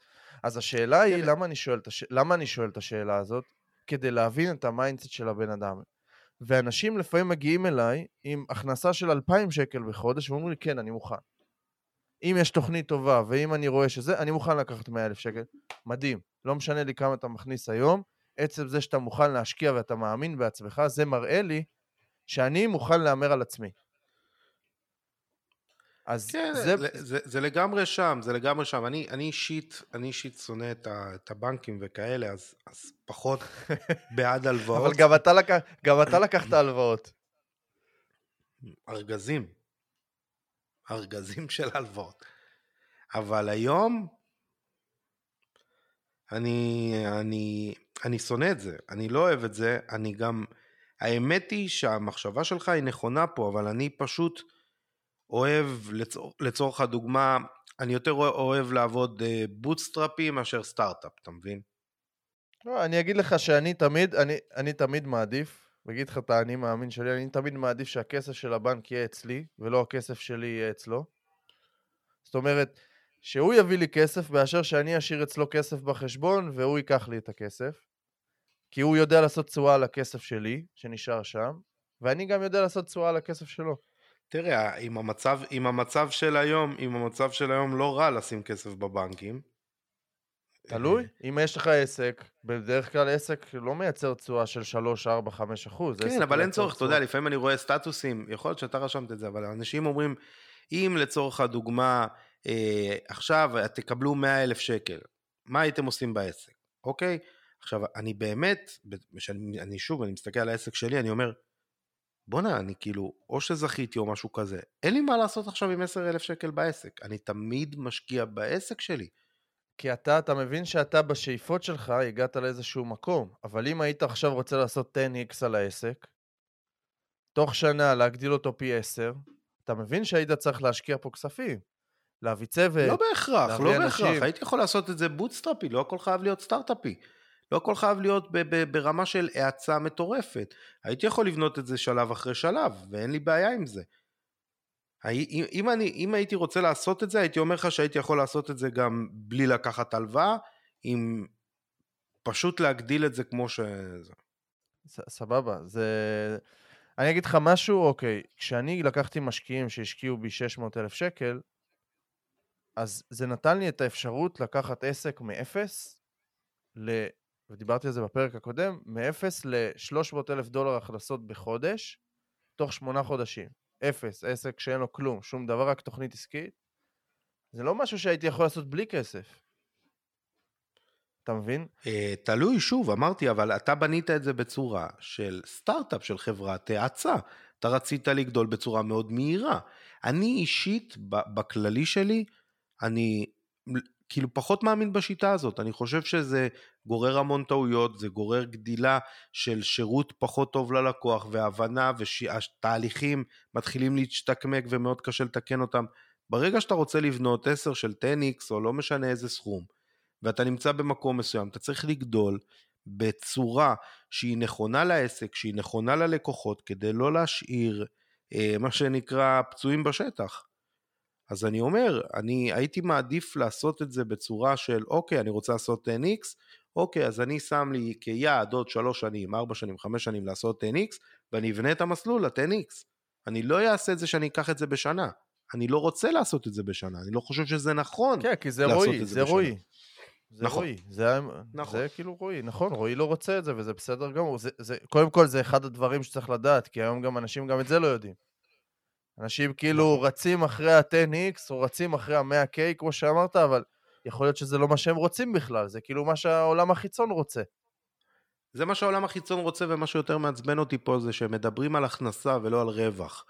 אז השאלה היא, כן. למה אני, הש... למה אני שואל את השאלה הזאת? כדי להבין את ה mindset של הבן אדם. ואנשים לפעמים מגיעים אליי עם הכנסה של 2,000 שקל בחודש, ואומרים לי, כן, אני מוכן. אם יש תוכנית טובה, ואם אני רואה שזה, אני מוכן לקחת 100 אלף שקל. מדהים. לא משנה לי כמה אתה מכניס היום, עצם זה שאתה מוכן להשקיע ואתה מאמין בעצמך, זה מראה לי שאני מוכן להמר על עצמי. אז כן, זה... זה, זה, זה לגמרי שם, זה לגמרי שם. אני, אני אישית, אני אישית שונא את, ה, את הבנקים וכאלה, אז, אז פחות בעד הלוואות. אבל גם אתה, לקח, גם אתה לקחת הלוואות. ארגזים. ארגזים של הלוואות. אבל היום, אני, אני, אני שונא את זה, אני לא אוהב את זה, אני גם, האמת היא שהמחשבה שלך היא נכונה פה, אבל אני פשוט אוהב, לצור, לצורך הדוגמה, אני יותר אוהב לעבוד bootstrappy מאשר סטארט-אפ, אתה מבין? לא, אני אגיד לך שאני תמיד, אני, אני תמיד מעדיף, ואגיד לך את האני מאמין שלי, אני תמיד מעדיף שהכסף של הבנק יהיה אצלי, ולא הכסף שלי יהיה אצלו. זאת אומרת, שהוא יביא לי כסף, מאשר שאני אשאיר אצלו כסף בחשבון, והוא ייקח לי את הכסף. כי הוא יודע לעשות תשואה על הכסף שלי, שנשאר שם, ואני גם יודע לעשות תשואה על הכסף שלו. תראה, עם המצב, עם המצב של היום, עם המצב של היום לא רע לשים כסף בבנקים. תלוי, אם יש לך עסק, בדרך כלל עסק לא מייצר תשואה של 3, 4, 5 אחוז. כן, אבל אין צורך, אתה יודע, לפעמים אני רואה סטטוסים, יכול להיות שאתה רשמת את זה, אבל אנשים אומרים, אם לצורך הדוגמה, אה, עכשיו תקבלו 100 אלף שקל, מה הייתם עושים בעסק, אוקיי? עכשיו, אני באמת, שאני, אני שוב, אני מסתכל על העסק שלי, אני אומר, בואנה, אני כאילו, או שזכיתי או משהו כזה, אין לי מה לעשות עכשיו עם 10 אלף שקל בעסק, אני תמיד משקיע בעסק שלי. כי אתה, אתה מבין שאתה בשאיפות שלך הגעת לאיזשהו מקום, אבל אם היית עכשיו רוצה לעשות 10x על העסק, תוך שנה להגדיל אותו פי 10, אתה מבין שהיית צריך להשקיע פה כספים. להביא צוות, לא בהכרח, לא אנשים. בהכרח, הייתי יכול לעשות את זה בוטסטראפי, לא הכל חייב להיות סטארט-אפי. לא הכל חייב להיות ב- ב- ברמה של האצה מטורפת. הייתי יכול לבנות את זה שלב אחרי שלב, ואין לי בעיה עם זה. אם, אני, אם הייתי רוצה לעשות את זה, הייתי אומר לך שהייתי יכול לעשות את זה גם בלי לקחת הלוואה, עם פשוט להגדיל את זה כמו ש... ס- סבבה, זה... אני אגיד לך משהו, אוקיי, כשאני לקחתי משקיעים שהשקיעו בי 600 אלף שקל, אז זה נתן לי את האפשרות לקחת עסק מאפס. ודיברתי על זה בפרק הקודם, מאפס ל-300 אלף דולר הכנסות בחודש, תוך שמונה חודשים. אפס, עסק שאין לו כלום, שום דבר, רק תוכנית עסקית. זה לא משהו שהייתי יכול לעשות בלי כסף. אתה מבין? אה, תלוי, שוב, אמרתי, אבל אתה בנית את זה בצורה של סטארט-אפ, של חברת האצה. אתה רצית לגדול בצורה מאוד מהירה. אני אישית, בכללי שלי, אני כאילו פחות מאמין בשיטה הזאת. אני חושב שזה גורר המון טעויות, זה גורר גדילה של שירות פחות טוב ללקוח, והבנה, והתהליכים מתחילים להשתקמק ומאוד קשה לתקן אותם. ברגע שאתה רוצה לבנות 10 של 10x, או לא משנה איזה סכום, ואתה נמצא במקום מסוים, אתה צריך לגדול בצורה שהיא נכונה לעסק, שהיא נכונה ללקוחות, כדי לא להשאיר אה, מה שנקרא פצועים בשטח. אז אני אומר, אני הייתי מעדיף לעשות את זה בצורה של, אוקיי, אני רוצה לעשות 10x, אוקיי, אז אני שם לי כיעד עוד 3 שנים, 4 שנים, 5 שנים לעשות 10x, ואני אבנה את המסלול ל-10x. אני לא אעשה את זה שאני אקח את זה בשנה. אני לא רוצה לעשות את זה בשנה, אני לא חושב שזה נכון. כן, כי זה רועי, זה זה. רועי. זה נכון. רועי, זה, נכון. זה כאילו רועי, נכון, רועי לא רוצה את זה וזה בסדר גמור. זה, זה, קודם כל זה אחד הדברים שצריך לדעת, כי היום גם אנשים גם את זה לא יודעים. אנשים כאילו נכון. רצים אחרי ה-10x או רצים אחרי ה-100k, כמו שאמרת, אבל יכול להיות שזה לא מה שהם רוצים בכלל, זה כאילו מה שהעולם החיצון רוצה. זה מה שהעולם החיצון רוצה ומה שיותר מעצבן אותי פה זה שהם מדברים על הכנסה ולא על רווח.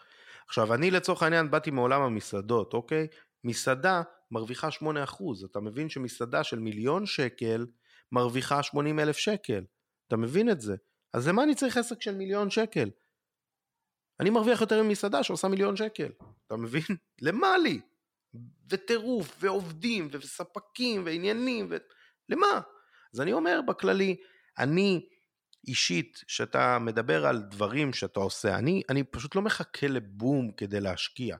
עכשיו אני לצורך העניין באתי מעולם המסעדות, אוקיי? מסעדה מרוויחה 8%, אתה מבין שמסעדה של מיליון שקל מרוויחה 80 אלף שקל, אתה מבין את זה? אז למה אני צריך עסק של מיליון שקל? אני מרוויח יותר ממסעדה שעושה מיליון שקל, אתה מבין? [LAUGHS] למה לי? וטירוף, ועובדים, וספקים, ועניינים, ו... למה? אז אני אומר בכללי, אני אישית, שאתה מדבר על דברים שאתה עושה, אני, אני פשוט לא מחכה לבום כדי להשקיע.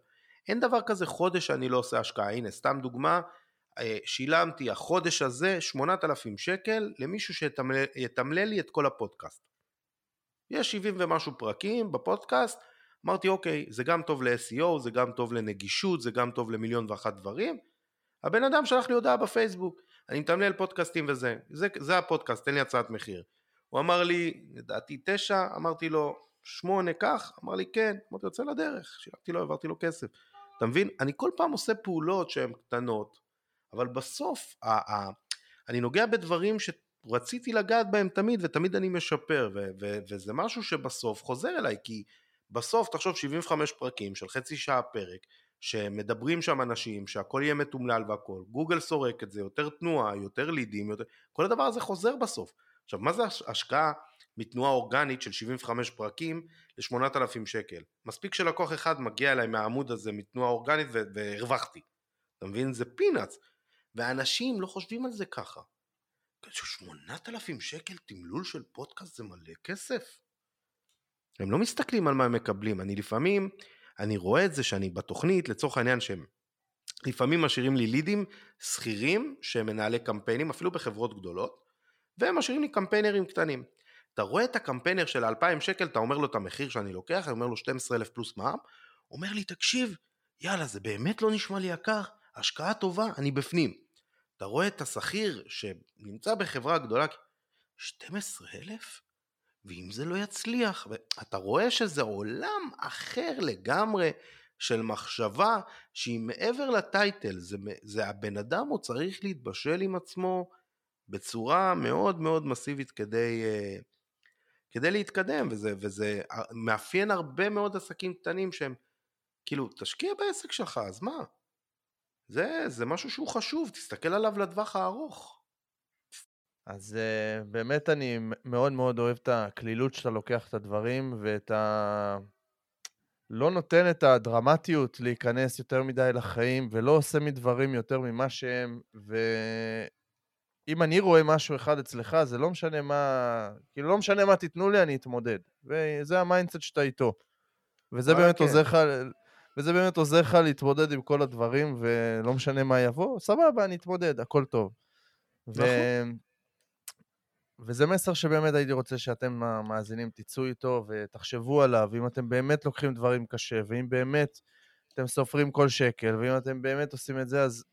אין דבר כזה חודש שאני לא עושה השקעה. הנה, סתם דוגמה, אה, שילמתי החודש הזה 8,000 שקל למישהו שיתמלל לי את כל הפודקאסט. יש 70 ומשהו פרקים בפודקאסט, אמרתי אוקיי, זה גם טוב ל-SEO, זה גם טוב לנגישות, זה גם טוב למיליון ואחת דברים. הבן אדם שלח לי הודעה בפייסבוק, אני מתמלל פודקאסטים וזה, זה, זה הפודקאסט, תן לי הצעת מחיר. הוא אמר לי, לדעתי תשע, אמרתי לו, שמונה, קח? אמר לי, כן. אמרתי, יוצא לדרך. שילמתי לו, העברתי לו כסף. אתה מבין? אני כל פעם עושה פעולות שהן קטנות, אבל בסוף, ה- ה- אני נוגע בדברים שרציתי לגעת בהם תמיד, ותמיד אני משפר, ו- ו- וזה משהו שבסוף חוזר אליי, כי בסוף, תחשוב, 75 פרקים של חצי שעה פרק, שמדברים שם אנשים, שהכל יהיה מתומלל והכל, גוגל סורק את זה, יותר תנועה, יותר לידים, יותר... כל הדבר הזה חוזר בסוף. עכשיו, מה זה השקעה מתנועה אורגנית של 75 פרקים ל-8,000 שקל? מספיק שלקוח אחד מגיע אליי מהעמוד הזה מתנועה אורגנית והרווחתי. אתה מבין? זה פינאץ. ואנשים לא חושבים על זה ככה. 8,000 שקל תמלול של פודקאסט זה מלא כסף. הם לא מסתכלים על מה הם מקבלים. אני לפעמים, אני רואה את זה שאני בתוכנית, לצורך העניין שהם לפעמים משאירים לי לידים שכירים שהם מנהלי קמפיינים, אפילו בחברות גדולות, והם משאירים לי קמפיינרים קטנים. אתה רואה את הקמפיינר של 2,000 שקל, אתה אומר לו את המחיר שאני לוקח, אני אומר לו 12,000 פלוס מע"מ, אומר לי, תקשיב, יאללה, זה באמת לא נשמע לי יקר, השקעה טובה, אני בפנים. אתה רואה את השכיר שנמצא בחברה גדולה, 12,000? ואם זה לא יצליח, אתה רואה שזה עולם אחר לגמרי של מחשבה שהיא מעבר לטייטל, זה, זה הבן אדם הוא צריך להתבשל עם עצמו בצורה מאוד מאוד מסיבית כדי, אה, כדי להתקדם, וזה, וזה מאפיין הרבה מאוד עסקים קטנים שהם, כאילו, תשקיע בעסק שלך, אז מה? זה, זה משהו שהוא חשוב, תסתכל עליו לטווח הארוך. אז אה, באמת אני מאוד מאוד אוהב את הקלילות שאתה לוקח את הדברים ואת ה... לא נותן את הדרמטיות להיכנס יותר מדי לחיים ולא עושה מדברים יותר ממה שהם, ואם אני רואה משהו אחד אצלך, זה לא משנה מה, כאילו לא משנה מה תיתנו לי, אני אתמודד. וזה ה mindset שאתה איתו. וזה באמת כן. עוזר לך... וזה באמת עוזר לך להתמודד עם כל הדברים, ולא משנה מה יבוא, סבבה, אני אתמודד, הכל טוב. נכון. וזה מסר שבאמת הייתי רוצה שאתם המאזינים תצאו איתו ותחשבו עליו, אם אתם באמת לוקחים דברים קשה, ואם באמת אתם סופרים כל שקל, ואם אתם באמת עושים את זה, אז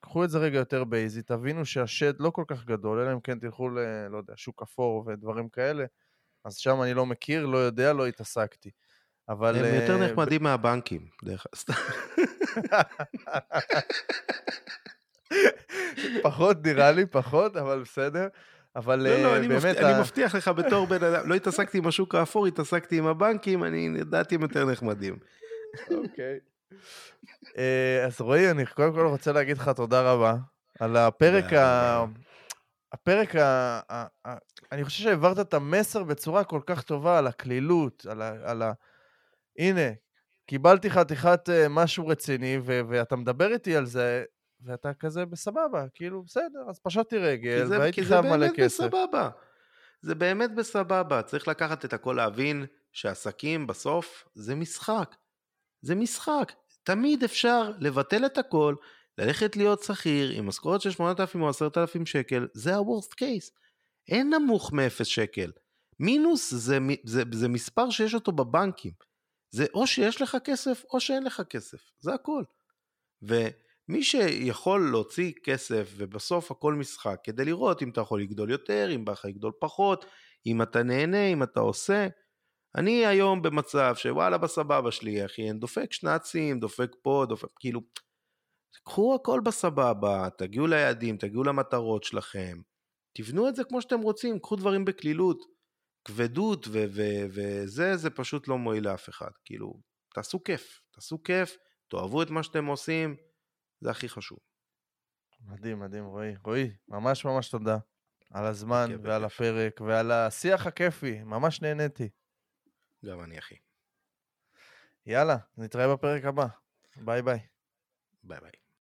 קחו את זה רגע יותר בייזי, תבינו שהשד לא כל כך גדול, אלא אם כן תלכו ל... לא יודע, שוק אפור ודברים כאלה, אז שם אני לא מכיר, לא יודע, לא התעסקתי. אבל... הם יותר אה, נחמדים מהבנקים, דרך אגב. [LAUGHS] פחות נראה לי, פחות, אבל בסדר. אבל לא, לא, אני, באמת... מבטיח, ה... אני מבטיח לך בתור בן אדם, לא התעסקתי עם השוק האפור, התעסקתי עם הבנקים, אני ידעתי הם יותר נחמדים. אוקיי. אה, אז רועי, אני קודם כל רוצה להגיד לך תודה רבה על הפרק ה... הפרק ה... אני חושב שהעברת את המסר בצורה כל כך טובה על הקלילות, על ה... על ה... הנה, קיבלתי חתיכת אה, משהו רציני, ואתה מדבר איתי על זה, ואתה כזה בסבבה, כאילו, בסדר, אז פשטתי רגל, זה, והייתי חייב מלא כסף. כי זה באמת בסבבה. זה באמת בסבבה. צריך לקחת את הכל להבין שעסקים בסוף זה משחק. זה משחק. תמיד אפשר לבטל את הכל, ללכת להיות שכיר עם משכורת של 8,000 או 10,000 שקל, זה ה-worst case. אין נמוך מ-0 שקל. מינוס זה, זה, זה מספר שיש אותו בבנקים. זה או שיש לך כסף או שאין לך כסף, זה הכל. ו... מי שיכול להוציא כסף ובסוף הכל משחק כדי לראות אם אתה יכול לגדול יותר, אם בא לך לגדול פחות, אם אתה נהנה, אם אתה עושה. אני היום במצב שוואלה בסבבה שלי אחי, אני דופק שנאצים, דופק פה, דופק, כאילו, קחו הכל בסבבה, תגיעו ליעדים, תגיעו למטרות שלכם, תבנו את זה כמו שאתם רוצים, קחו דברים בקלילות. כבדות ו- ו- וזה, זה פשוט לא מועיל לאף אחד. כאילו, תעשו כיף, תעשו כיף, תאהבו את מה שאתם עושים, זה הכי חשוב. מדהים, מדהים, רועי. רועי, ממש ממש תודה על הזמן בכיף, ועל בכיף. הפרק ועל השיח הכיפי, ממש נהניתי. גם אני אחי. יאללה, נתראה בפרק הבא. ביי ביי. ביי ביי.